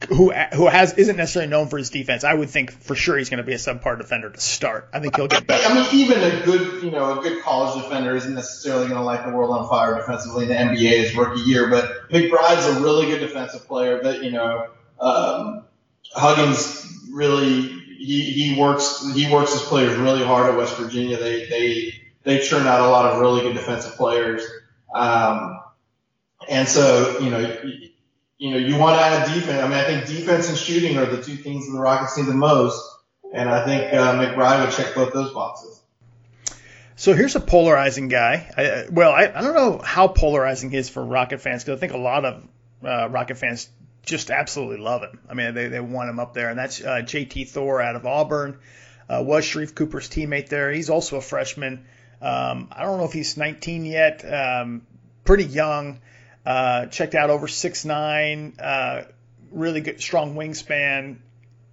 who who has isn't necessarily known for his defense. I would think for sure he's going to be a subpar defender to start. I think he'll get better. I mean, even a good you know a good college defender isn't necessarily going to light the world on fire defensively in the NBA his rookie year. But McBride's a really good defensive player. That you know um, Huggins really he he works he works his players really hard at West Virginia. They they they churn out a lot of really good defensive players. Um, and so, you know, you know, you want to add a defense. I mean, I think defense and shooting are the two things that the Rockets need the most. And I think uh, McBride would check both those boxes. So here's a polarizing guy. I, well, I, I don't know how polarizing he is for Rocket fans because I think a lot of uh, Rocket fans just absolutely love him. I mean, they, they want him up there, and that's uh, JT Thor out of Auburn. Uh, was Sharife Cooper's teammate there. He's also a freshman. Um, I don't know if he's 19 yet. Um, pretty young. Uh, checked out over six nine, uh, really good, strong wingspan.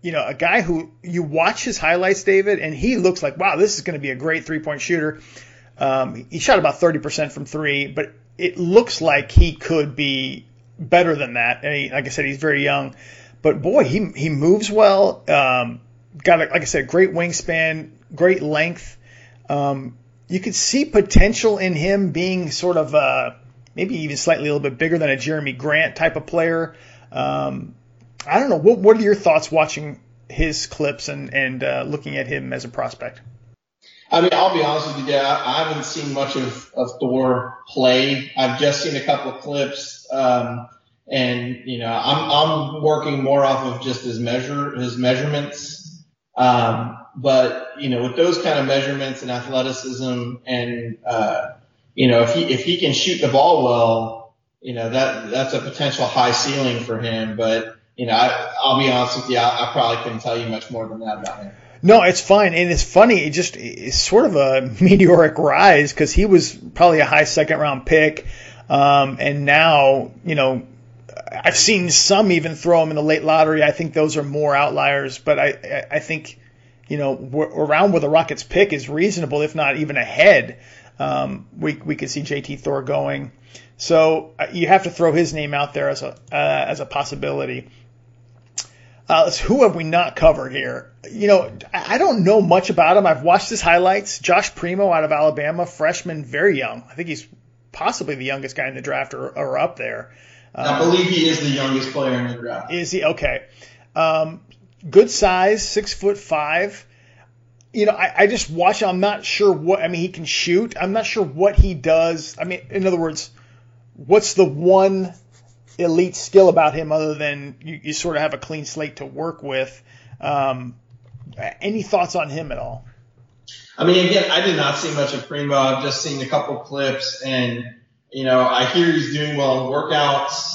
You know, a guy who you watch his highlights, David, and he looks like, wow, this is going to be a great three point shooter. Um, he shot about 30% from three, but it looks like he could be better than that. And he, like I said, he's very young, but boy, he he moves well. Um, got a, like I said, great wingspan, great length. Um, you could see potential in him being sort of a maybe even slightly a little bit bigger than a Jerami Grant type of player. Um, I don't know. What, what are your thoughts watching his clips and, and uh, looking at him as a prospect? I mean, I'll be honest with you, Dad. I haven't seen much of, of Thor play. I've just seen a couple of clips. Um, and you know, I'm, I'm working more off of just his measure, his measurements. Um, but you know, with those kind of measurements and athleticism and, uh, you know, if he if he can shoot the ball well, you know that that's a potential high ceiling for him. But you know, I, I'll be honest with you, I, I probably couldn't tell you much more than that about him. No, it's fine, and it's funny. It just it's sort of a meteoric rise because he was probably a high second round pick, um, and now you know I've seen some even throw him in the late lottery. I think those are more outliers, but I I think you know around where the Rockets pick is reasonable, if not even ahead um, we we could see JT Thor going. So uh, you have to throw his name out there as a uh, as a possibility. Uh, who have we not covered here? You know, I don't know much about him. I've watched his highlights. Josh Primo out of Alabama, freshman, very young. I think he's possibly the youngest guy in the draft or, or up there. Um, I believe he is the youngest player in the draft. Is he? Okay. Um, good size, six foot five you know, I, I just watch. I'm not sure what. I mean, he can shoot. I'm not sure what he does. I mean, in other words, what's the one elite skill about him other than you, you sort of have a clean slate to work with. Um, any thoughts on him at all? I mean, again, I did not see much of Primo. I've just seen a couple clips, and you know, I hear he's doing well in workouts.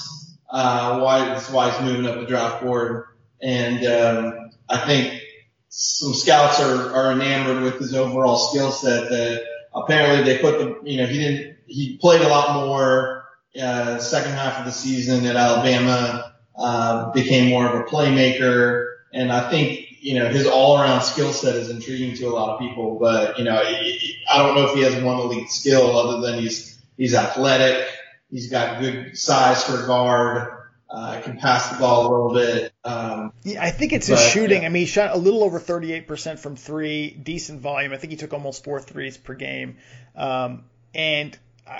Uh, why that's why he's moving up the draft board, and um, I think some scouts are, are enamored with his overall skill set. That apparently they put the, you know, he didn't, he played a lot more uh, second half of the season at Alabama, uh, became more of a playmaker, and I think you know, his all-around skill set is intriguing to a lot of people, but you know, I don't know if he has one elite skill other than he's he's athletic, he's got good size for guard, uh, can pass the ball a little bit. Um, yeah, I think it's his shooting. Yeah. I mean, he shot a little over 38% from three, decent volume. I think he took almost four threes per game, um, and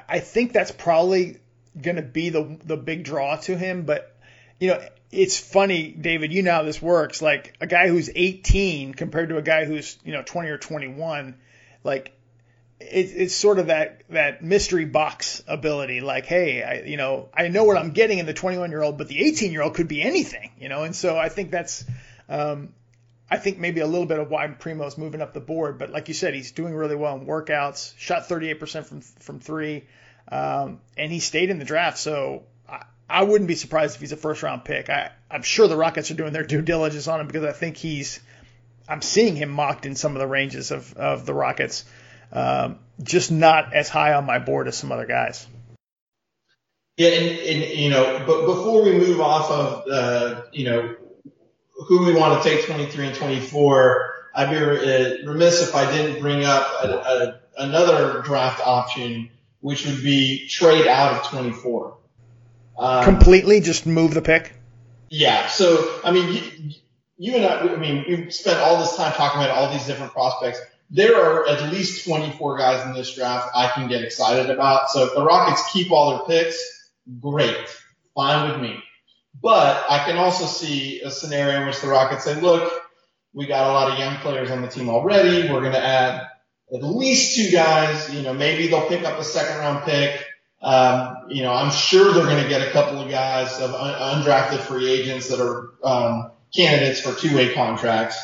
I think that's probably to be the the big draw to him. But you know, it's funny, David, you know how this works. Like a guy who's 18 compared to a guy who's, you know, 20 or 21, like it, it's sort of that, that mystery box ability. Like, hey, I, you know, I know what I'm getting in the 21 year old, but the 18 year old could be anything, you know? And so I think that's, um, I think maybe a little bit of why Primo's moving up the board, but like you said, he's doing really well in workouts. Shot 38% from from three, um, and he stayed in the draft. So I wouldn't be surprised if he's a first round pick. I, I'm sure the Rockets are doing their due diligence on him because I think he's, I'm seeing him mocked in some of the ranges of, of the Rockets. Um, just not as high on my board as some other guys. Yeah, and, and you know, but before we move off of uh, you know who we want to take 23 and 24, I'd be remiss if I didn't bring up a, a, another draft option, which would be trade out of 24. Um, Completely just move the pick? Yeah. So, I mean, you, you and I, I mean, we've spent all this time talking about all these different prospects. There are at least 24 guys in this draft I can get excited about. So if the Rockets keep all their picks, great. Fine with me. But I can also see a scenario in which the Rockets say, look, we got a lot of young players on the team already. We're going to add at least two guys. You know, maybe they'll pick up a second round pick. Um, you know, I'm sure they're going to get a couple of guys of un- undrafted free agents that are um, candidates for two-way contracts.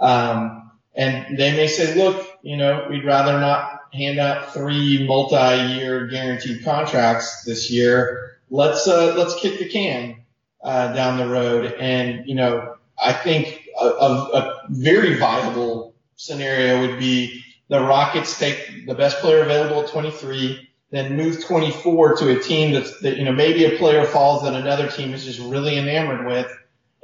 Um, and they may say, look, you know, we'd rather not hand out three multi-year guaranteed contracts this year. Let's uh, let's kick the can uh, down the road. And you know, I think a, a, a very viable scenario would be the Rockets take the best player available at 23 then move 24 to a team that's, that, you know, maybe a player falls that another team is just really enamored with.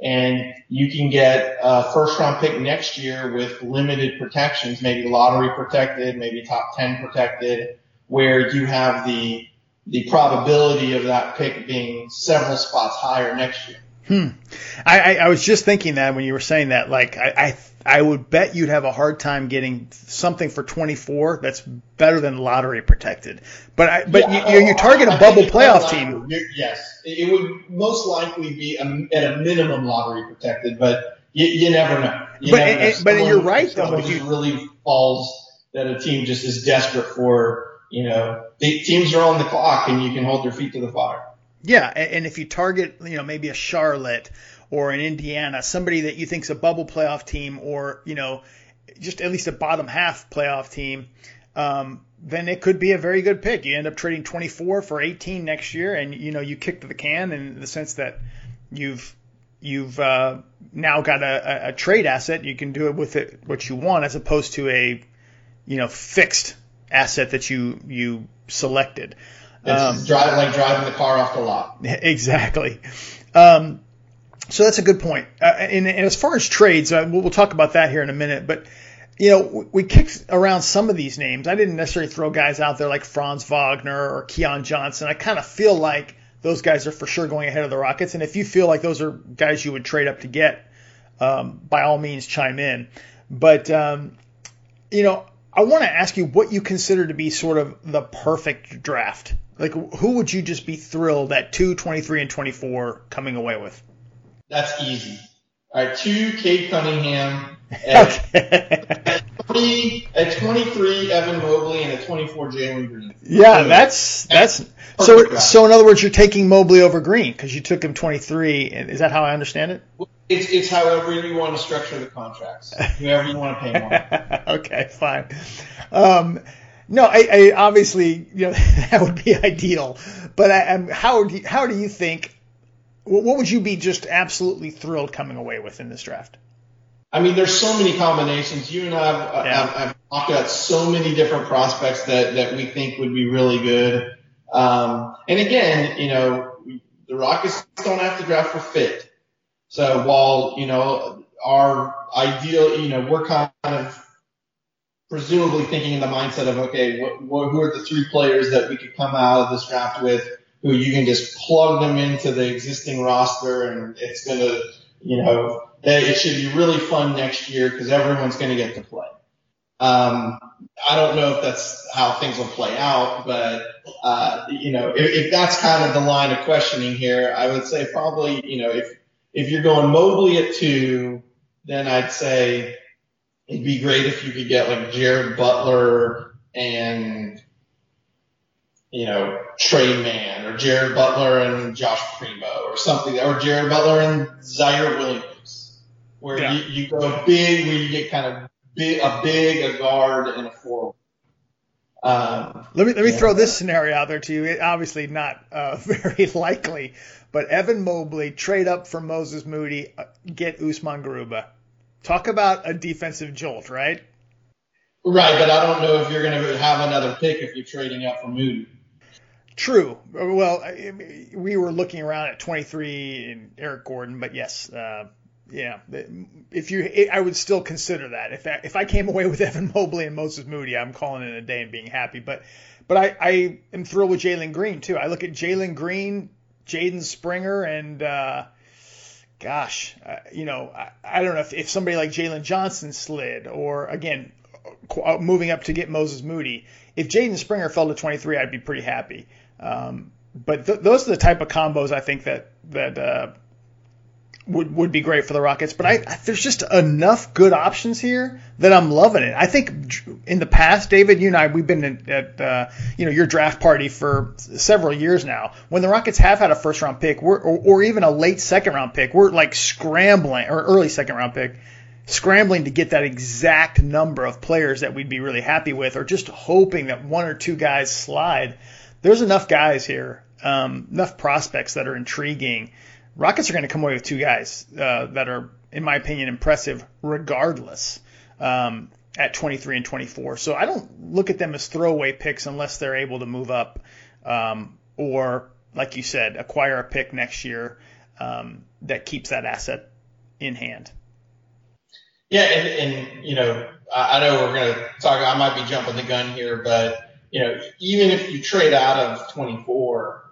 And you can get a first round pick next year with limited protections, maybe lottery protected, maybe top 10 protected, where you have the, the probability of that pick being several spots higher next year. Hmm. I, I, I was just thinking that when you were saying that, like, I, I I would bet you'd have a hard time getting something for 24 that's better than lottery protected. But I, but yeah, you, you, you target a bubble playoff team. Yes, it would most likely be a, at a minimum lottery protected, but you, you never know. You but never know. but you're right though. If you really falls that a team just is desperate for, you know, the teams are on the clock and you can hold their feet to the fire. Yeah, and if you target, you know, maybe a Charlotte or an Indiana, somebody that you think's a bubble playoff team or, you know, just at least a bottom half playoff team, um, then it could be a very good pick. You end up trading 24 for 18 next year, and you know you kick to the can in the sense that you've you've uh, now got a, a, trade asset. You can do it with it what you want, as opposed to a you know fixed asset that you you selected. It's um, drive, like driving the car off the lot. Exactly. Um, so that's a good point. Uh, and, and, as far as trades, uh, we'll, we'll, talk about that here in a minute. But you know, we kicked around some of these names. I didn't necessarily throw guys out there like Franz Wagner or Keon Johnson. I kind of feel like those guys are for sure going ahead of the Rockets. And if you feel like those are guys you would trade up to get, um, by all means chime in. But um, you know, I want to ask you what you consider to be sort of the perfect draft. Like, who would you just be thrilled at 2, 23, and 24 coming away with? That's easy. All right, two, Cade Cunningham. At, three, at 23, Evan Mobley, and at 24, Jalen Green. Yeah, that's that's so. So in other words, you're taking Mobley over Green because you took him 23. Is that how I understand it? It's, it's however you want to structure the contracts. Whoever you want to pay more. okay, fine. Um, no, I, I, obviously you know that would be ideal, but I, I'm, how do you, how do you think? What would you be just absolutely thrilled coming away with in this draft? I mean, there's so many combinations. You and I have, Yeah. have, have talked about so many different prospects that, that we think would be really good. Um, and again, you know, the Rockets don't have to draft for fit. So while, you know, our ideal, you know, we're kind of presumably thinking in the mindset of, okay, who are the three players that we could come out of this draft with who you can just plug them into the existing roster and it's going to, you know, it should be really fun next year because everyone's going to get to play. Um, I don't know if that's how things will play out, but uh, you know, if, if that's kind of the line of questioning here, I would say probably, you know, if if you're going Mobley at two, then I'd say it'd be great if you could get like Jared Butler and you know Tre Mann or Jared Butler and Josh Primo or something, or Jared Butler and Ziaire Williams, where Yeah. you, you go big, where you get kind of big, a big, a guard, and a forward. Um, Let me let me Yeah. throw this scenario out there to you. It, obviously not uh, very likely, but Evan Mobley trade up for Moses Moody, uh, get Usman Garuba. Talk about a defensive jolt, right? right, but I don't know if you're going to have another pick if you're trading up for Moody. True. Well, I- we were looking around at 23 and Eric Gordon, but yes, uh, yeah. If you, I would still consider that. If I, if I came away with Evan Mobley and Moses Moody, I'm calling it a day and being happy. But but I, I am thrilled with Jalen Green too. I look at Jalen Green, Jaden Springer, and uh, gosh, uh, you know, I, I don't know if, if somebody like Jalen Johnson slid, or again, uh, moving up to get Moses Moody. If Jaden Springer fell to 23, I'd be pretty happy. Um, but th- those are the type of combos I think that that uh, would would be great for the Rockets. But I, I there's just enough good options here that I'm loving it. I think in the past, David, you and I, we've been at, at uh, you know your draft party for several years now. When the Rockets have had a first round pick, or, or even a late second round pick, we're like scrambling or early second round pick. Scrambling to get that exact number of players that we'd be really happy with, or just hoping that one or two guys slide. There's enough guys here, um, enough prospects that are intriguing. Rockets are going to come away with two guys uh, that are, in my opinion, impressive regardless um, at 23 and 24. So I don't look at them as throwaway picks unless they're able to move up um, or, like you said, acquire a pick next year um, that keeps that asset in hand. Yeah, and, and you know, I, know we're going to talk. I might be jumping the gun here, but you know, even if you trade out of 24,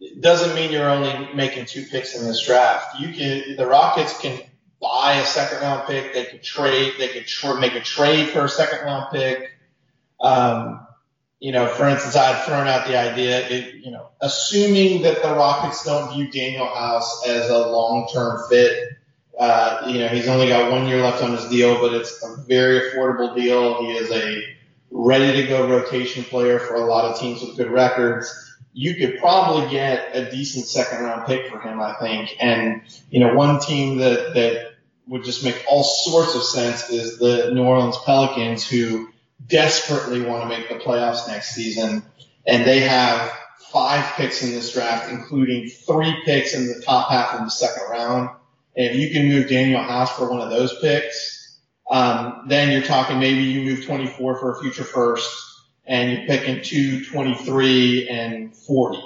it doesn't mean you're only making two picks in this draft. You can, the Rockets can buy a second round pick. They could trade. They could make a trade for a second round pick. Um, you know, for instance, I had thrown out the idea, it, you know, assuming that the Rockets don't view Danuel House as a long-term fit, uh, you know, he's only got one year left on his deal, but it's a very affordable deal. He is a ready to go rotation player for a lot of teams with good records. You could probably get a decent second round pick for him, I think. And, you know, one team that, that would just make all sorts of sense is the New Orleans Pelicans who desperately want to make the playoffs next season. And they have five picks in this draft, including three picks in the top half of the second round. And if you can move Danuel House for one of those picks, um, then you're talking maybe you move 24 for a future first and you're picking two, 23 and 40.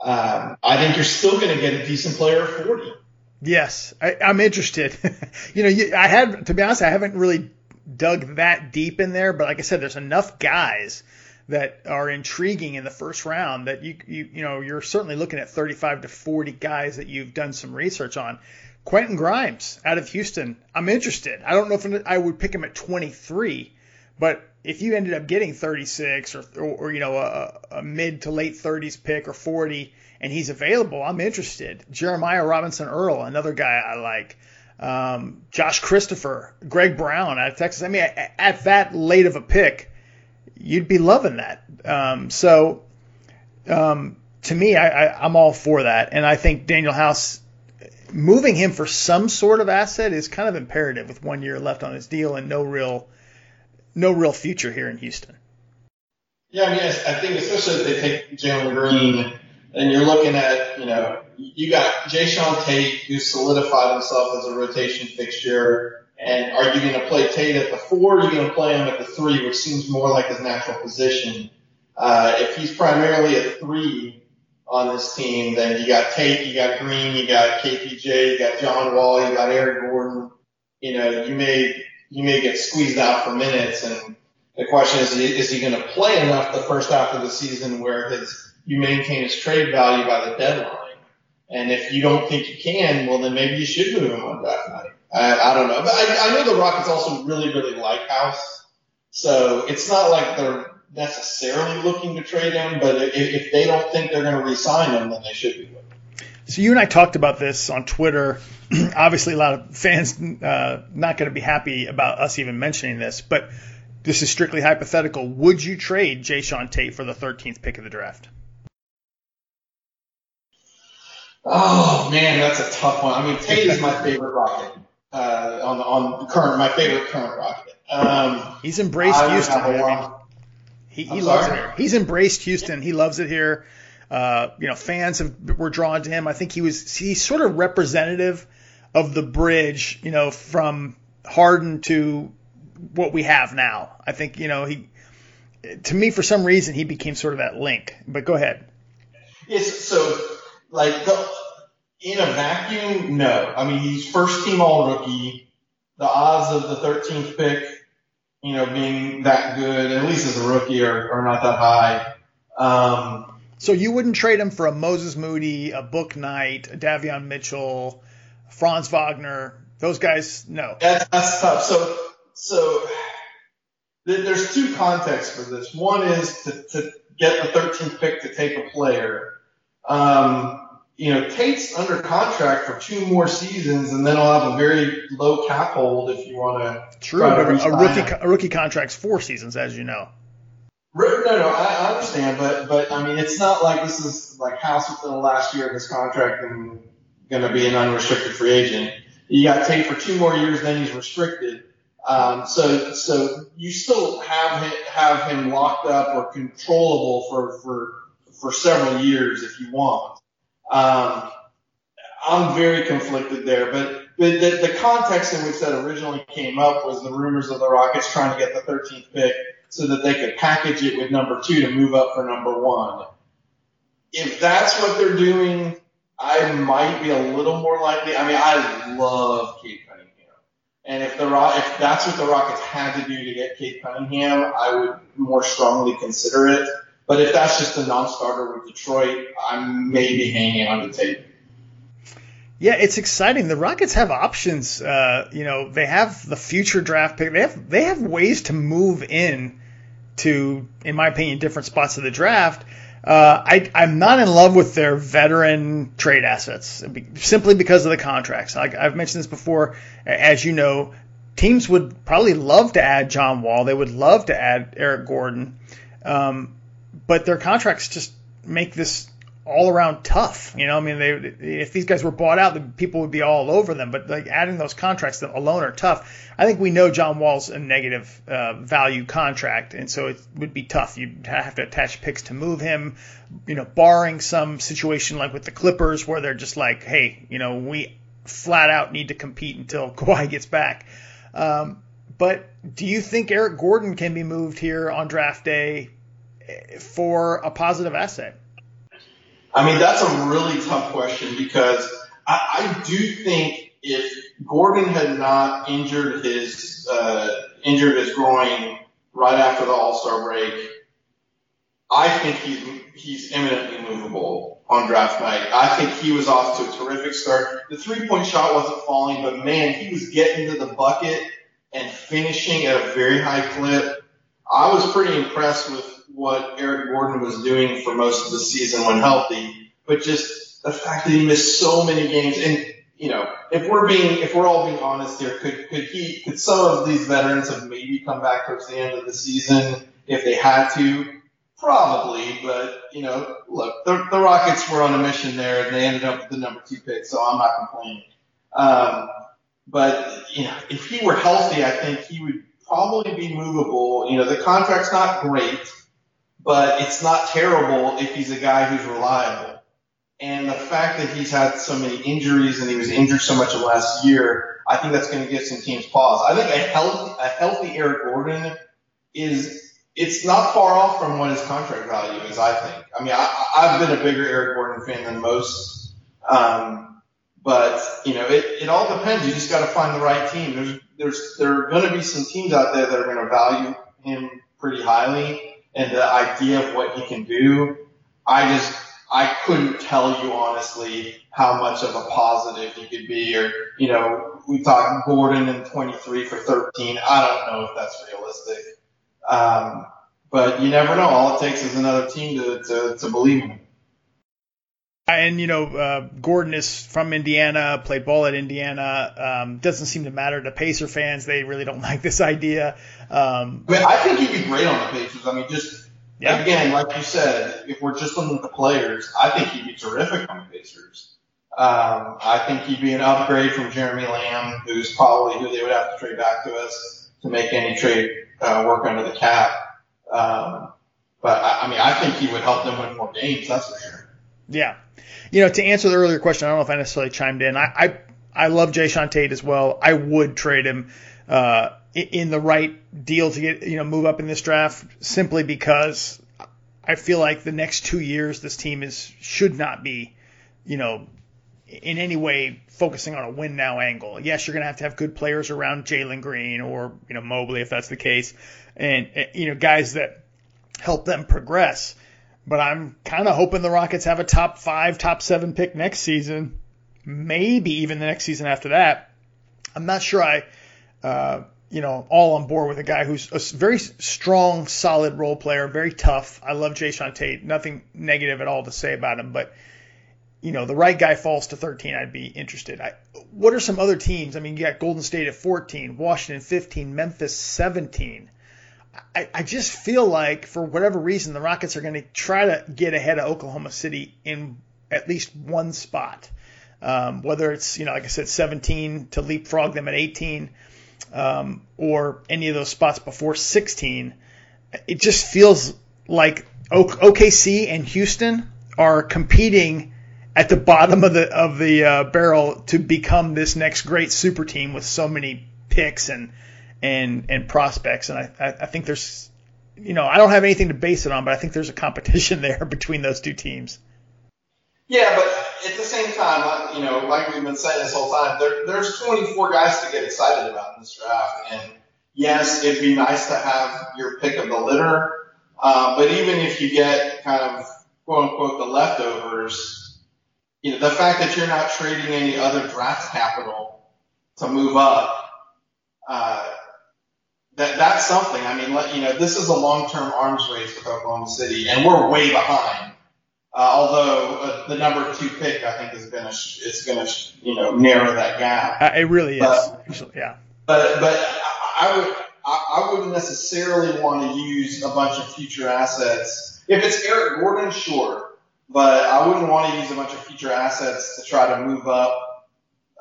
Um, I think you're still going to get a decent player at 40. Yes, I, I'm interested. you know, you, I had to be honest, I haven't really dug that deep in there, but like I said, there's enough guys that are intriguing in the first round that you you you know you're certainly looking at 35 to 40 guys that you've done some research on. Quentin Grimes out of Houston, I'm interested. I don't know if I would pick him at 23, but if you ended up getting 36 or or, or you know a, a mid to late 30s pick or 40 and he's available, I'm interested. Jeremiah Robinson Earl, another guy I like. um, Josh Christopher, Greg Brown out of Texas. I mean, at, at that late of a pick, you'd be loving that. Um, so, um, to me, I, I'm all for that, and I think Danuel House moving him for some sort of asset is kind of imperative with one year left on his deal and no real no real future here in Houston. Yeah, I mean, I think especially if they take Jalen Green, and you're looking at, you know, you got Jae'Sean Tate, who solidified himself as a rotation fixture. And are you going to play Tate at the four? Or are you going to play him at the three, which seems more like his natural position? Uh, if he's primarily a three on this team, then you got Tate, you got Green, you got KPJ, you got John Wall, you got Eric Gordon. You know, you may you may get squeezed out for minutes, and the question is, is he going to play enough the first half of the season where his you maintain his trade value by the deadline? And if you don't think you can, well, then maybe you should move him on draft night. I, I don't know, but I, I know the Rockets also really, really like House, so it's not like they're necessarily looking to trade him, but if, if they don't think they're going to re-sign him, then they should be. So you and I talked about this on Twitter. Obviously, a lot of fans uh, not going to be happy about us even mentioning this, but this is strictly hypothetical. Would you trade Jae'Sean Tate for the 13th pick of the draft? Oh man, that's a tough one. I mean, Tate is my favorite Rocket uh, on on current my favorite current Rocket. Um, He's embraced Houston. I mean, he, he loves it here. He's embraced Houston. He loves it here. Uh, you know, fans have, were drawn to him. I think he was he's sort of representative of the bridge, you know, from Harden to what we have now. I think you know he to me for some reason he became sort of that link. But go ahead. Yes. So like the, in a vacuum, no. I mean, he's first team all rookie. The odds of the 13th pick, you know, being that good, at least as a rookie, are, are not that high. Um, so you wouldn't trade him for a Moses Moody, a Bouknight, a Davion Mitchell, Franz Wagner. Those guys, no. That's, that's tough. So, so there's two contexts for this. One is to, to get the 13th pick to take a player. Um, you know, Tate's under contract for two more seasons, and then he'll have a very low cap hold if you want to. True, but a rookie a rookie contract's four seasons, as you know. No, no, I, understand, but but I mean, it's not like this is like House within the last year of his contract and going to be an unrestricted free agent. You got Tate for two more years, then he's restricted. Um, so so you still have him, have him locked up or controllable for for for several years if you want. Um, I'm very conflicted there, but the, the, the context in which that originally came up was the rumors of the Rockets trying to get the 13th pick so that they could package it with number two to move up for number one. If that's what they're doing, I might be a little more likely. I mean, I love Cade Cunningham, and if the if that's what the Rockets had to do to get Cade Cunningham, I would more strongly consider it. But if that's just a non-starter with Detroit, I'm maybe hanging on the table. Yeah, it's exciting. The Rockets have options. Uh, you know, they have the future draft pick. They have they have ways to move in to, in my opinion, different spots of the draft. Uh, I, I'm not in love with their veteran trade assets simply because of the contracts. Like I've mentioned this before, as you know, teams would probably love to add John Wall. They would love to add Eric Gordon. Um, but their contracts just make this all around tough. You know, I mean, they if these guys were bought out, the people would be all over them. But like adding those contracts alone are tough. I think we know John Wall's a negative uh, value contract, and so it would be tough. You'd have to attach picks to move him. You know, barring some situation like with the Clippers where they're just like, hey, you know, we flat out need to compete until Kawhi gets back. Um, but do you think Eric Gordon can be moved here on draft day for a positive asset? I mean, that's a really tough question because I, I do think if Gordon had not injured his uh, injured his groin right after the All Star break, I think he's he's eminently movable on draft night. I think he was off to a terrific start. The three point shot wasn't falling, but man, he was getting to the bucket and finishing at a very high clip. I was pretty impressed with what Eric Gordon was doing for most of the season when healthy, but just the fact that he missed so many games and you know, if we're being, if we're all being honest here, could, could he, could some of these veterans have maybe come back towards the end of the season if they had to? Probably, but you know, look, the, the Rockets were on a mission there and they ended up with the number two pick, so I'm not complaining. Um, but you know, if he were healthy, I think he would probably be movable. You know, the contract's not great, but it's not terrible if he's a guy who's reliable. And the fact that he's had so many injuries and he was injured so much last year, I think that's going to give some teams pause. I think a healthy, a healthy Eric Gordon is, it's not far off from what his contract value is, I think. I mean, I, I've been a bigger Eric Gordon fan than most. Um, but, you know, it, it all depends. You just got to find the right team. There's, there's, there are going to be some teams out there that are going to value him pretty highly and the idea of what he can do. I just, I couldn't tell you honestly how much of a positive he could be or, you know, we talked Gordon in 23 for 13. I don't know if that's realistic. Um, but you never know. All it takes is another team to, to, to believe in him. And you know, uh, Gordon is from Indiana, played ball at Indiana. Um, doesn't seem to matter to Pacer fans; they really don't like this idea. Um, I, mean, I think he'd be great on the Pacers. I mean, just Yeah. again, like you said, if we're just looking at the players, I think he'd be terrific on the Pacers. Um, I think he'd be an upgrade from Jeremy Lamb, who's probably who they would have to trade back to us to make any trade uh, work under the cap. Um, but I, I mean, I think he would help them win more games. That's for sure. Yeah. You know, to answer the earlier question, I don't know if I necessarily chimed in. I I, I love Jae'Sean Tate as well. I would trade him uh, in the right deal to get you know move up in this draft simply because I feel like the next two years this team is should not be you know in any way focusing on a win now angle. Yes, you're going to have to have good players around Jalen Green or you know Mobley if that's the case, and you know guys that help them progress. But I'm kind of hoping the Rockets have a top five, top seven pick next season, maybe even the next season after that. I'm not sure I, uh, you know, all on board with a guy who's a very strong, solid role player, very tough. I love Jae'Sean Tate. Nothing negative at all to say about him, but you know, the right guy falls to 13, I'd be interested. I, what are some other teams? I mean, you got Golden State at 14, Washington 15, Memphis 17. I, I just feel like, for whatever reason, the Rockets are going to try to get ahead of Oklahoma City in at least one spot. Um, whether it's, you know, like I said, 17 to leapfrog them at 18, um, or any of those spots before 16. It just feels like OKC and Houston are competing at the bottom of the of the uh, barrel to become this next great super team with so many picks and and and prospects. And I I, I think there's you know I don't have anything to base it on, but I think there's a competition there between those two teams. Yeah, but at the same time, uh, you know, like we've been saying this whole time, there, there's 24 guys to get excited about in this draft. And yes, it'd be nice to have your pick of the litter. Uh, but even if you get kind of quote unquote the leftovers, you know, the fact that you're not trading any other draft capital to move up, uh, that that's something. I mean, let, you know, this is a long-term arms race with Oklahoma City, and we're way behind. Uh, although uh, the number two pick, I think, is gonna sh- is gonna sh- you know narrow that gap. Uh, it really is. Actually, yeah. But but I, I would I, I wouldn't necessarily want to use a bunch of future assets. If it's Eric Gordon, sure, but I wouldn't want to use a bunch of future assets to try to move up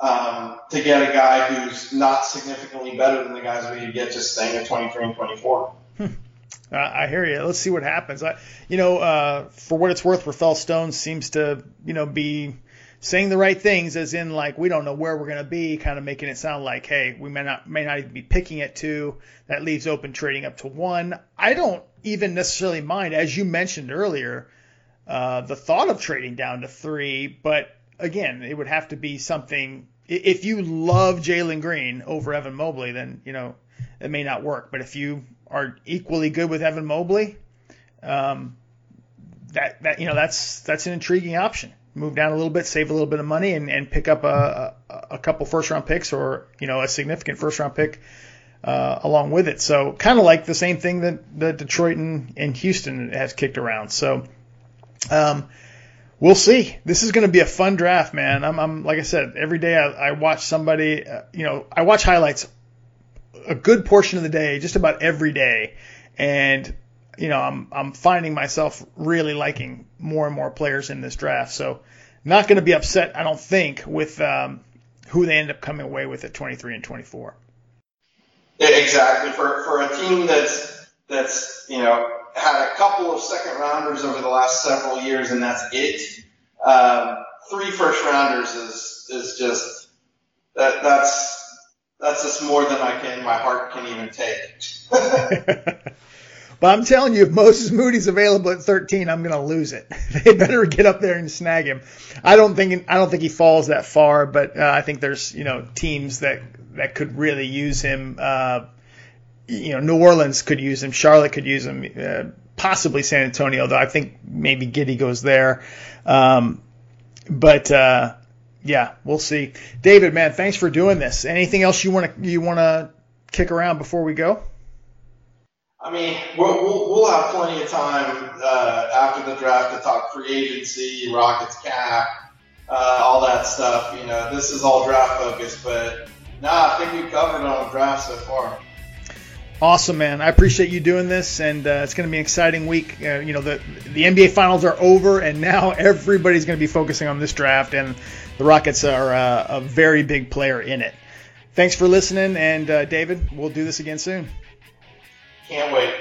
um, to get a guy who's not significantly better than the guys we could get just staying at 23 and 24. Uh, I hear you. Let's see what happens. I, you know, uh, for what it's worth, Rafael Stone seems to, you know, be saying the right things, as in like we don't know where we're going to be, kind of making it sound like, hey, we may not may not even be picking at two. That leaves open trading up to one. I don't even necessarily mind, as you mentioned earlier, uh, the thought of trading down to three. But again, it would have to be something. If you love Jalen Green over Evan Mobley, then you know it may not work. But if you are equally good with Evan Mobley, um, that that you know that's that's an intriguing option. Move down a little bit, save a little bit of money, and, and pick up a, a, a couple first round picks or you know a significant first round pick uh, along with it. So kind of like the same thing that, that Detroit and, and Houston has kicked around. So um, We'll see. This is going to be a fun draft, man. I'm, I'm like I said, every day I, I watch somebody. Uh, you know, I watch highlights a good portion of the day, just about every day, and you know, I'm I'm finding myself really liking more and more players in this draft. So, not going to be upset, I don't think, with um, who they end up coming away with at 23 and 24. Yeah, exactly. For for a team that's that's you know had a couple of second rounders over the last several years, and that's it. Um, three first rounders is is just that that's that's just more than I can my heart can even take. But I'm telling you, if Moses Moody's available at 13, I'm going to lose it. they better get up there and snag him. I don't think I don't think he falls that far, but uh, I think there's you know teams that that could really use him. Uh, you know, New Orleans could use him. Charlotte could use him. Uh, possibly San Antonio, though I think maybe Giddey goes there. Um, but uh, yeah, we'll see. David, man, thanks for doing this. Anything else you want to you want to kick around before we go? I mean, we'll, we'll, we'll have plenty of time uh, after the draft to talk free agency, Rockets cap, uh, all that stuff. You know, this is all draft focused, but nah, I think we've covered on the draft so far. Awesome, man. I appreciate you doing this, and uh, it's going to be an exciting week. Uh, you know, the the NBA finals are over, and now everybody's going to be focusing on this draft, and the Rockets are uh, a very big player in it. Thanks for listening, and uh, David, we'll do this again soon. Can't wait.